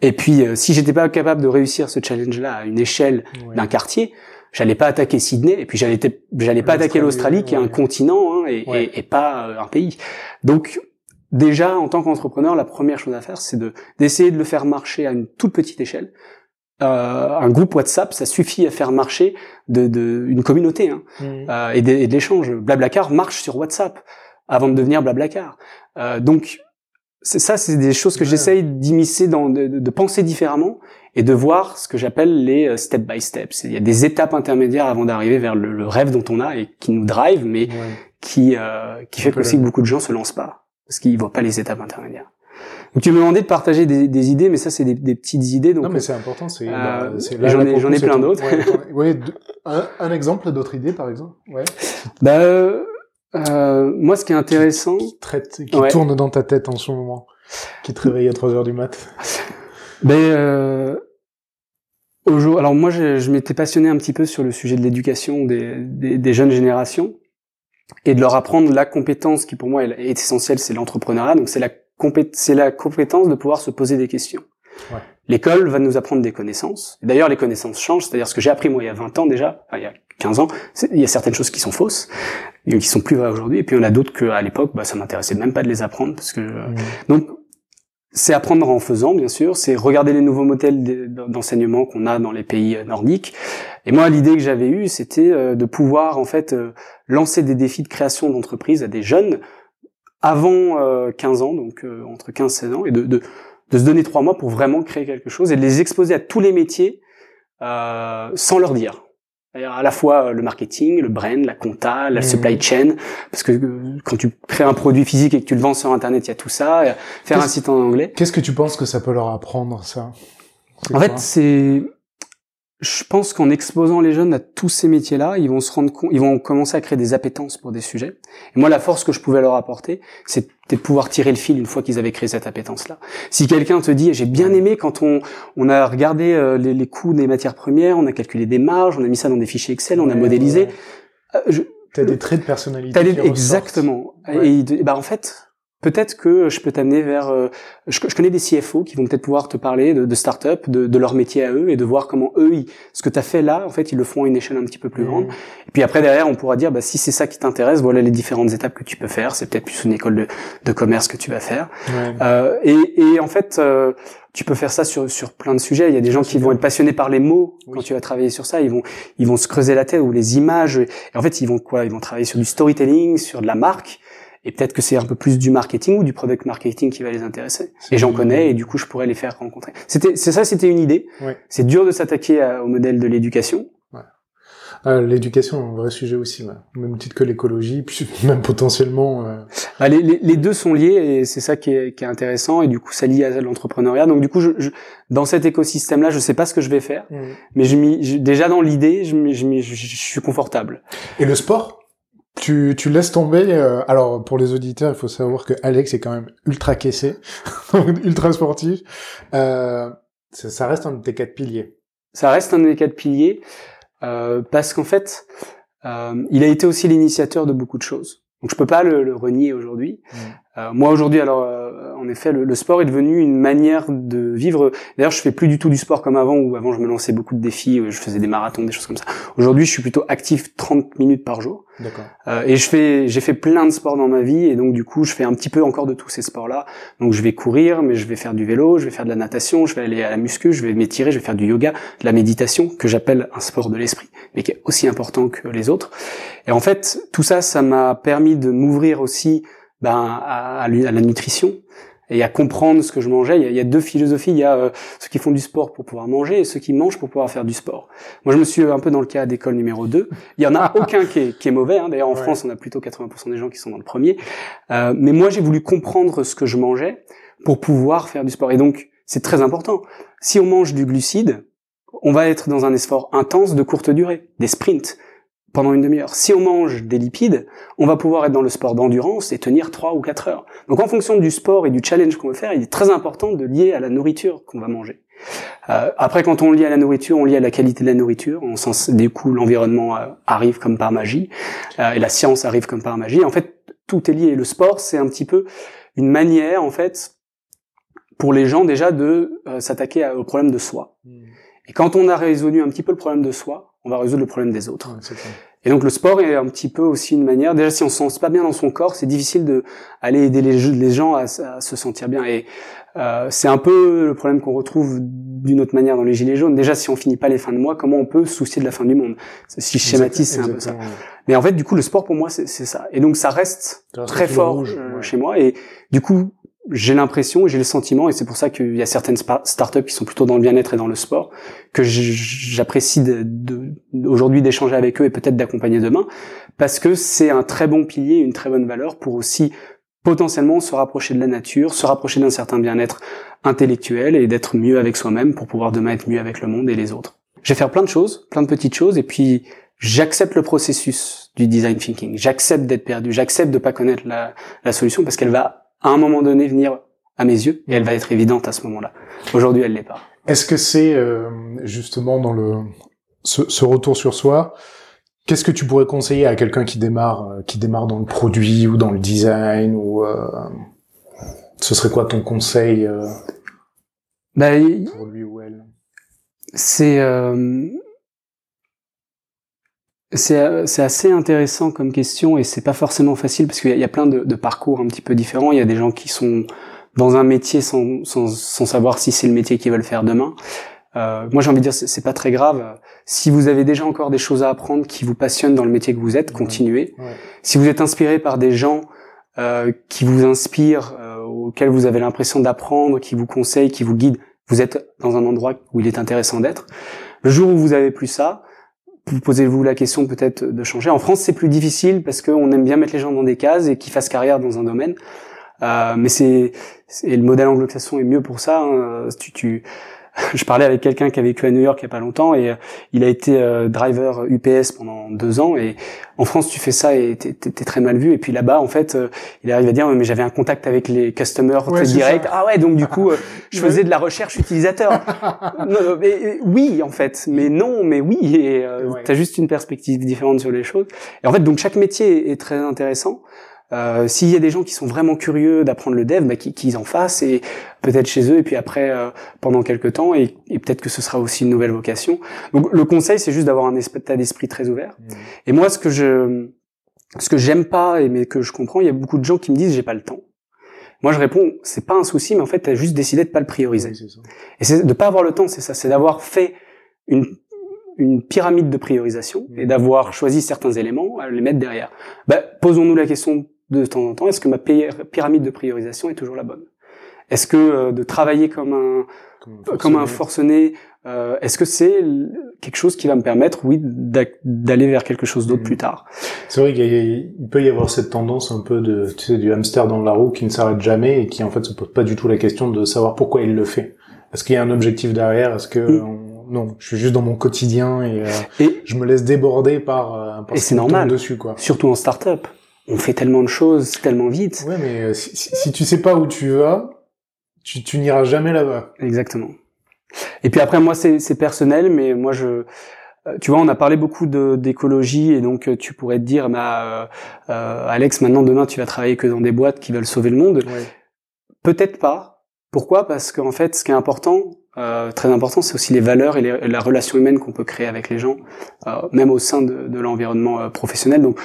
Et puis, euh, si j'étais pas capable de réussir ce challenge-là à une échelle d'un quartier, j'allais pas attaquer Sydney et puis j'allais j'allais pas attaquer l'Australie qui est un continent hein, et, et, pas euh, un pays. Donc déjà en tant qu'entrepreneur, la première chose à faire, c'est de d'essayer de le faire marcher à une toute petite échelle. Euh, un groupe WhatsApp, ça suffit à faire marcher de, de une communauté hein, mmh. euh, et de, et de l'échange. Blablacar marche sur WhatsApp avant de devenir Blablacar. Euh, donc ça, c'est des choses que j'essaye d'immiscer, dans, de, de, penser différemment et de voir ce que j'appelle les euh, step by step. Il y a des étapes intermédiaires avant d'arriver vers le, le, rêve dont on a et qui nous drive, mais qui euh, qui fait aussi que beaucoup de gens se lancent pas parce qu'ils voient pas les étapes intermédiaires. Donc tu me demandais de partager des, des idées, mais ça c'est des, des, petites idées. Donc non mais c'est important. C'est euh, bah, j'en ai j'en ai plein d'autres. Ouais, un, un, exemple d'autres idées par exemple. Ouais. Bah euh, euh, moi ce qui est intéressant, qui, traite, qui tourne dans ta tête en ce moment, qui te réveille à 3 heures du mat. Ben euh, jour, alors moi je, je m'étais passionné un petit peu sur le sujet de l'éducation des, des, des jeunes générations et de leur apprendre la compétence qui pour moi est essentielle, c'est l'entrepreneuriat. Donc c'est la, c'est la compétence de pouvoir se poser des questions. Ouais. L'école va nous apprendre des connaissances. D'ailleurs, les connaissances changent. C'est-à-dire ce que j'ai appris moi il y a 20 ans déjà, enfin, il y a 15 ans, il y a certaines choses qui sont fausses, et qui sont plus vraies aujourd'hui. Et puis il y en a d'autres que à l'époque, bah, ça m'intéressait même pas de les apprendre parce que mmh. donc c'est apprendre en faisant, bien sûr. C'est regarder les nouveaux modèles d'enseignement qu'on a dans les pays euh, nordiques. Et moi, l'idée que j'avais eue, c'était euh, de pouvoir en fait euh, lancer des défis de création d'entreprise à des jeunes avant 15 ans, donc entre 15 et 16 ans, et de, de, de se donner trois mois pour vraiment créer quelque chose et de les exposer à tous les métiers euh, sans leur dire. À la fois le marketing, le brand, la compta, la mmh. supply chain, parce que euh, quand tu crées un produit physique et que tu le vends sur Internet, il y a tout ça. Faire un site en anglais. Qu'est-ce que tu penses que ça peut leur apprendre, ça? En fait, c'est je pense qu'en exposant les jeunes à tous ces métiers-là, ils vont se rendre compte, ils vont commencer à créer des appétences pour des sujets. Et moi, la force que je pouvais leur apporter, c'était de pouvoir tirer le fil une fois qu'ils avaient créé cette appétence-là. Si quelqu'un te dit, j'ai bien aimé quand on, on a regardé euh, les, les, coûts des matières premières, on a calculé des marges, on a mis ça dans des fichiers Excel, on a modélisé. Euh, je, T'as des traits de personnalité. exactement. Et, bah en fait, peut-être que je peux t'amener vers. Euh, je, connais des CFO qui vont peut-être pouvoir te parler de, de start-up, de, de, leur métier à eux et de voir comment eux, ce que tu as fait là, en fait, ils le font à une échelle un petit peu plus mmh. grande. Et puis après derrière, on pourra dire, bah, si c'est ça qui t'intéresse, voilà les différentes étapes que tu peux faire. C'est peut-être plus une école de, de, commerce que tu vas faire. Euh, et, et, en fait. Euh, tu peux faire ça sur, sur plein de sujets. Il y a des gens qui vont être passionnés par les mots quand tu vas travailler sur ça. Ils vont ils vont se creuser la tête ou les images. Et en fait, ils vont quoi? Ils vont travailler sur du storytelling, sur de la marque. Et peut-être que c'est un peu plus du marketing ou du product marketing qui va les intéresser. Et j'en connais et du coup je pourrais les faire rencontrer. C'était, c'est ça, c'était une idée. C'est dur de s'attaquer au modèle de l'éducation. Ouais. Euh, l'éducation, un vrai sujet aussi, même titre que l'écologie, puis même potentiellement. Euh... Bah, les, les, les, deux sont liés et c'est ça qui est, qui est, intéressant et du coup ça lie à l'entrepreneuriat. Donc du coup, je, je, dans cet écosystème-là, je sais pas ce que je vais faire, mmh. mais je, déjà dans l'idée, je, je, je suis confortable. Et le sport? Tu, tu laisses tomber. Euh, alors pour les auditeurs, il faut savoir que Alex est quand même ultra caissé, ultra sportif. Euh, ça, ça, reste un de tes quatre piliers. Ça reste un de mes quatre piliers euh, parce qu'en fait, euh, il a été aussi l'initiateur de beaucoup de choses. Donc je peux pas le, le renier aujourd'hui. Mmh. Euh, moi aujourd'hui, alors euh, en effet, le, le, sport est devenu une manière de vivre. D'ailleurs, je fais plus du tout du sport comme avant, où avant je me lançais beaucoup de défis, je faisais des marathons, des choses comme ça. Aujourd'hui, je suis plutôt actif 30 minutes par jour. D'accord. Euh, et je fais, j'ai fait plein de sports dans ma vie, et donc du coup, je fais un petit peu encore de tous ces sports-là. Donc je vais courir, mais je vais faire du vélo, je vais faire de la natation, je vais aller à la muscu, je vais m'étirer, je vais faire du yoga, de la méditation, que j'appelle un sport de l'esprit, mais qui est aussi important que les autres. Et en fait, tout ça, ça m'a permis de m'ouvrir aussi ben, à, à, la nutrition et à comprendre ce que je mangeais. Il y a, il y a deux philosophies. Il y a euh, ceux qui font du sport pour pouvoir manger et ceux qui mangent pour pouvoir faire du sport. Moi, je me suis un peu dans le cas d'école numéro 2. Il y en a aucun qui est, qui est mauvais. Hein. D'ailleurs, en France, on a plutôt 80% des gens qui sont dans le premier. Euh, mais moi, j'ai voulu comprendre ce que je mangeais pour pouvoir faire du sport. Et donc, c'est très important. Si on mange du glucide, on va être dans un effort intense de courte durée, des sprints pendant une demi-heure. Si on mange des lipides, on va pouvoir être dans le sport d'endurance et tenir 3 ou 4 heures. Donc en fonction du sport et du challenge qu'on veut faire, il est très important de lier à la nourriture qu'on va manger. Euh, après, quand on lie à la nourriture, on lie à la qualité de la nourriture. On sens, du coup, l'environnement euh, arrive comme par magie, euh, et la science arrive comme par magie. En fait, tout est lié. Le sport, c'est un petit peu une manière, en fait, pour les gens déjà de euh, s'attaquer au problème de soi. Hmm. Et quand on a résolu un petit peu le problème de soi, on va résoudre le problème des autres. et donc le sport est un petit peu aussi une manière. Déjà, si on se sent pas bien dans son corps, c'est difficile de aller aider les, les gens à, se sentir bien. Et euh, c'est un peu le problème qu'on retrouve d'une autre manière dans les gilets jaunes. Déjà, si on finit pas les fins de mois, comment on peut se soucier de la fin du monde? Si je schématise, c'est un peu ça. Mais en fait, du coup, le sport pour moi, c'est ça. Et donc, ça reste très fort euh, chez moi. Et du coup, j'ai l'impression, j'ai le sentiment, et c'est pour ça qu'il y a certaines startups qui sont plutôt dans le bien-être et dans le sport, que j'apprécie de, de, aujourd'hui d'échanger avec eux et peut-être d'accompagner demain, parce que c'est un très bon pilier, une très bonne valeur pour aussi potentiellement se rapprocher de la nature, se rapprocher d'un certain bien-être intellectuel et d'être mieux avec soi-même pour pouvoir demain être mieux avec le monde et les autres. Je vais faire plein de choses, plein de petites choses, et puis j'accepte le processus du design thinking, j'accepte d'être perdu, j'accepte de pas connaître la, la solution parce qu'elle va à un moment donné venir à mes yeux et elle va être évidente à ce moment-là. Aujourd'hui, elle l'est pas. Est-ce que c'est euh, justement dans le ce, ce, retour sur soi Qu'est-ce que tu pourrais conseiller à quelqu'un qui démarre euh, qui démarre dans le produit ou dans le design ou euh, ce serait quoi ton conseil euh, bah, pour lui ou elle? C'est c'est assez intéressant comme question et c'est pas forcément facile parce qu'il y, a plein de, de, parcours un petit peu différents. Il y a des gens qui sont dans un métier sans, sans, sans savoir si c'est le métier qu'ils veulent faire demain. Euh, moi, j'ai envie de dire, c'est pas très grave. Si vous avez déjà encore des choses à apprendre qui vous passionnent dans le métier que vous êtes, continuez. Si vous êtes inspiré par des gens euh, qui vous inspirent euh, auquel vous avez l'impression d'apprendre, qui vous conseille, qui vous guide, vous êtes dans un endroit où il est intéressant d'être. Le jour où vous avez plus ça, vous posez-vous la question peut-être de changer. En France, c'est plus difficile parce qu'on aime bien mettre les gens dans des cases et qu'ils fassent carrière dans un domaine. Euh, mais c'est, le modèle anglo-saxon est mieux pour ça. Hein. je parlais avec quelqu'un qui a vécu à New York il y a pas longtemps et euh, il a été euh, driver UPS pendant deux ans et en France tu fais ça et t'es, t'es, très mal vu. Et puis là-bas en fait euh, il arrive à dire mais j'avais un contact avec les customers direct. ah ouais donc du coup je faisais de la recherche utilisateur. Mais, oui en fait mais non mais oui. Et t'as juste une perspective différente sur les choses. Et en fait donc chaque métier est très intéressant euh, S'il y a des gens qui sont vraiment curieux d'apprendre le dev, bah, qu'ils en fassent et peut-être chez eux et puis après euh, pendant quelques temps et, et peut-être que ce sera aussi une nouvelle vocation. Donc le conseil c'est juste d'avoir un état d'esprit très ouvert. Mmh. Et moi ce que je ce que j'aime pas et mais que je comprends, il y a beaucoup de gens qui me disent j'ai pas le temps. Moi je réponds c'est pas un souci mais en fait tu as juste décidé de pas le prioriser. et c'est de pas avoir le temps, c'est ça, c'est d'avoir fait une une pyramide de priorisation et mmh. d'avoir choisi certains éléments à les mettre derrière. Bah, posons-nous la question de temps en temps, est-ce que ma pyramide de priorisation est toujours la bonne? Est-ce que euh, de travailler comme un comme un forcené, euh, est-ce que c'est quelque chose qui va me permettre, oui, d'aller vers quelque chose d'autre mmh. plus tard? C'est vrai qu'il peut y avoir cette tendance un peu de, tu sais, du hamster dans la roue qui ne s'arrête jamais et qui en fait se pose pas du tout la question de savoir pourquoi il le fait. Est-ce qu'il y a un objectif derrière? Est-ce que mmh. non, je suis juste dans mon quotidien et, euh, et je me laisse déborder par, euh, par et c'est normal dessus quoi. Surtout en start-up on fait tellement de choses tellement vite. Ouais, mais euh, si, si, tu sais pas où tu vas, tu, tu n'iras jamais là-bas. Exactement. Et puis après, moi, c'est personnel, mais moi, je, euh, tu vois, on a parlé beaucoup d'écologie et donc euh, tu pourrais te dire, bah, euh, Alex, maintenant demain, tu vas travailler que dans des boîtes qui veulent sauver le monde. Ouais. Peut-être pas. Pourquoi? Parce qu'en fait, ce qui est important, euh, très important, c'est aussi les valeurs et, la relation humaine qu'on peut créer avec les gens, euh, même au sein de, de l'environnement euh, professionnel. Donc,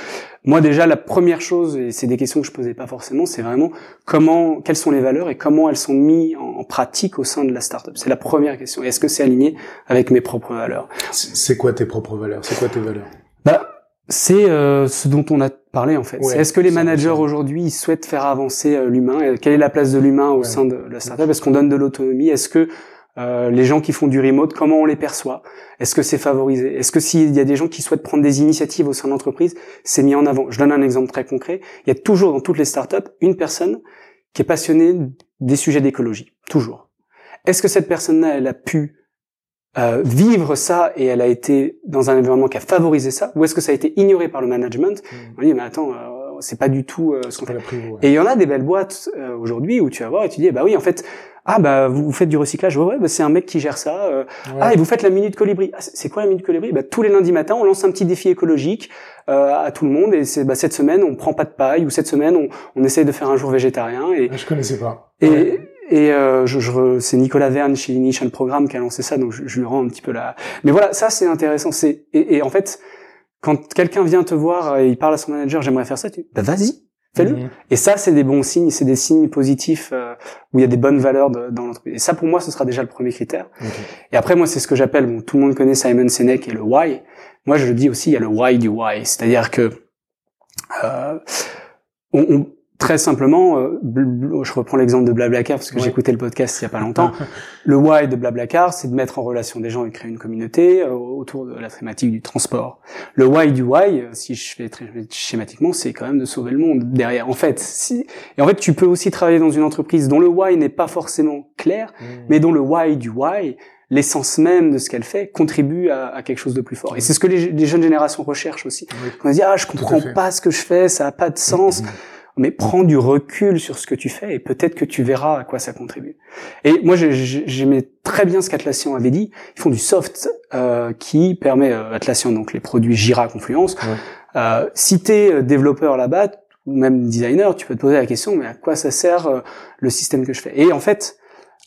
moi déjà, la première chose, et c'est des questions que je posais pas forcément, c'est vraiment comment, quelles sont les valeurs et comment elles sont mises en, pratique au sein de la startup. C'est la première question. Est-ce que c'est aligné avec mes propres valeurs C'est quoi tes propres valeurs? C'est quoi tes valeurs? Bah, c'est euh, ce dont on a parlé en fait. Est-ce que les managers aujourd'hui souhaitent faire avancer l'humain? Quelle est la place de l'humain au sein de la startup? Est-ce qu'on donne de l'autonomie? Est-ce que euh, les gens qui font du remote, comment on les perçoit? Est-ce que c'est favorisé? Est-ce que s'il y a des gens qui souhaitent prendre des initiatives au sein de l'entreprise, c'est mis en avant? Je donne un exemple très concret. Il y a toujours dans toutes les startups une personne qui est passionnée des sujets d'écologie. Toujours. Est-ce que cette personne-là, elle a pu euh, vivre ça et elle a été dans un environnement qui a favorisé ça? Ou est-ce que ça a été ignoré par le management? Mmh. On dit, mais attends, euh, c'est pas du tout ce qu'on fait. Et il y en a des belles boîtes aujourd'hui où tu vas voir et tu dis, bah oui, en fait, ah bah vous, faites du recyclage, ouais, ouais bah, c'est un mec qui gère ça. Euh. Ah et vous faites la minute colibri. Ah, c'est quoi la minute colibri? Bah tous les lundis matins, on lance un petit défi écologique euh, à tout le monde et c'est bah, cette semaine on prend pas de paille ou cette semaine on, on essaye de faire un jour végétarien. Et ah, je connaissais pas. Et, et euh, je, je c'est Nicolas Verne chez Initial Programme qui a lancé ça, donc je, je lui rends un petit peu la. Mais voilà, ça c'est intéressant. C'est et, et, en fait quand quelqu'un vient te voir et il parle à son manager, j'aimerais faire ça, tu bah vas-y Fais-le. Mhm. Et ça, c'est des bons signes, c'est des signes positifs euh, où il y a des bonnes valeurs dans l'entreprise. Et ça, pour moi, ce sera déjà le premier critère. Et après, moi, c'est ce que j'appelle, bon, tout le monde connaît Simon Sinek et le why. Moi, je le dis aussi, il y a le why du why. C'est-à-dire que euh, on, on, Très simplement, euh, je reprends l'exemple de Blablacar parce que j'écoutais le podcast il y a pas longtemps. le why de Blablacar, c'est de mettre en relation des gens et créer une communauté euh, autour de la thématique du transport. Le why du why, euh, si je fais très schématiquement, c'est quand même de sauver le monde derrière. En fait, si et en fait, tu peux aussi travailler dans une entreprise dont le why n'est pas forcément clair, mmh. mais dont le why du why l'essence même de ce qu'elle fait contribue à, à, quelque chose de plus fort. Et c'est ce que les, jeunes générations recherchent aussi. On dit ah je comprends pas ce que je fais, ça a pas de sens. Mmh mais prends du recul sur ce que tu fais et peut-être que tu verras à quoi ça contribue. Et moi, j'aimais très bien ce qu'Atlassian avait dit. Ils font du soft euh, qui permet euh, Atlassian, donc les produits Jira, Confluence. Euh, si t'es euh, développeur là-bas ou même designer, tu peux te poser la question, mais à quoi ça sert euh, le système que je fais? Et en fait,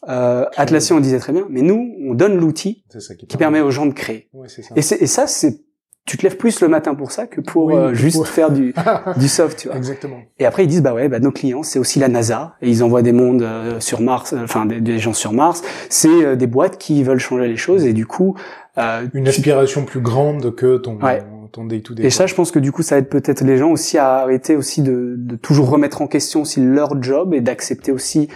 euh, Atlassian disait très bien, mais nous, on donne l'outil qui, permet aux gens de créer. Ouais, ça. Et, et ça, c'est tu te lèves plus le matin pour ça que pour euh, juste faire du, du soft, tu vois. Exactement. Et après ils disent bah ouais, bah nos clients c'est aussi la NASA et ils envoient des mondes euh, sur Mars, euh, enfin des, gens sur Mars. C'est des boîtes qui veulent changer les choses et du coup une aspiration plus grande que ton ton day-to-day. Et ça, je pense que du coup, ça aide peut-être les gens aussi à arrêter aussi de, de toujours remettre en question aussi leur job et d'accepter aussi.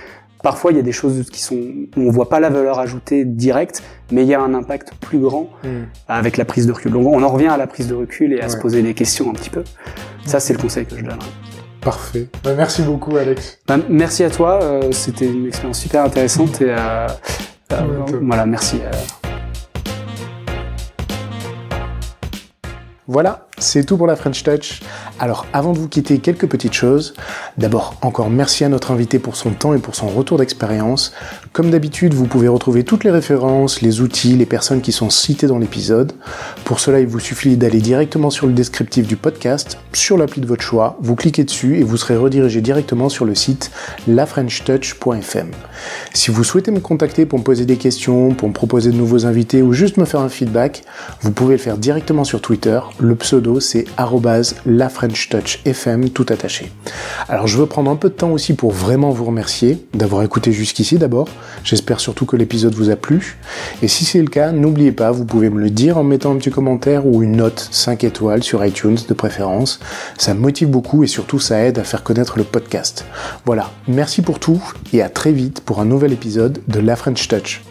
Parfois, il y a des choses qui sont où on voit pas la valeur ajoutée directe, mais il y a un impact plus grand Hmm. avec la prise de recul. Donc, on en revient à la prise de recul et à se poser des questions un petit peu. Ça, c'est le conseil que je donnerais. Parfait. Bah, merci beaucoup, Alex. Bah, merci à toi. euh, C'était une expérience super intéressante et euh, euh, voilà, merci. Voilà, c'est tout pour la French Touch. Alors, avant de vous quitter, quelques petites choses. D'abord, encore merci à notre invité pour son temps et pour son retour d'expérience. Comme d'habitude, vous pouvez retrouver toutes les références, les outils, les personnes qui sont citées dans l'épisode. Pour cela, il vous suffit d'aller directement sur le descriptif du podcast, sur l'appli de votre choix, vous cliquez dessus et vous serez redirigé directement sur le site lafrenchtouch.fm. Si vous souhaitez me contacter pour me poser des questions, pour me proposer de nouveaux invités ou juste me faire un feedback, vous pouvez le faire directement sur Twitter. Le pseudo c'est @lafrenchtouchfm tout attaché. Alors je veux prendre un peu de temps aussi pour vraiment vous remercier d'avoir écouté jusqu'ici d'abord. J'espère surtout que l'épisode vous a plu. Et si c'est le cas, n'oubliez pas, vous pouvez me le dire en mettant un petit commentaire ou une note 5 étoiles sur iTunes de préférence. Ça me motive beaucoup et surtout ça aide à faire connaître le podcast. Voilà, merci pour tout et à très vite pour un nouvel épisode de La French Touch.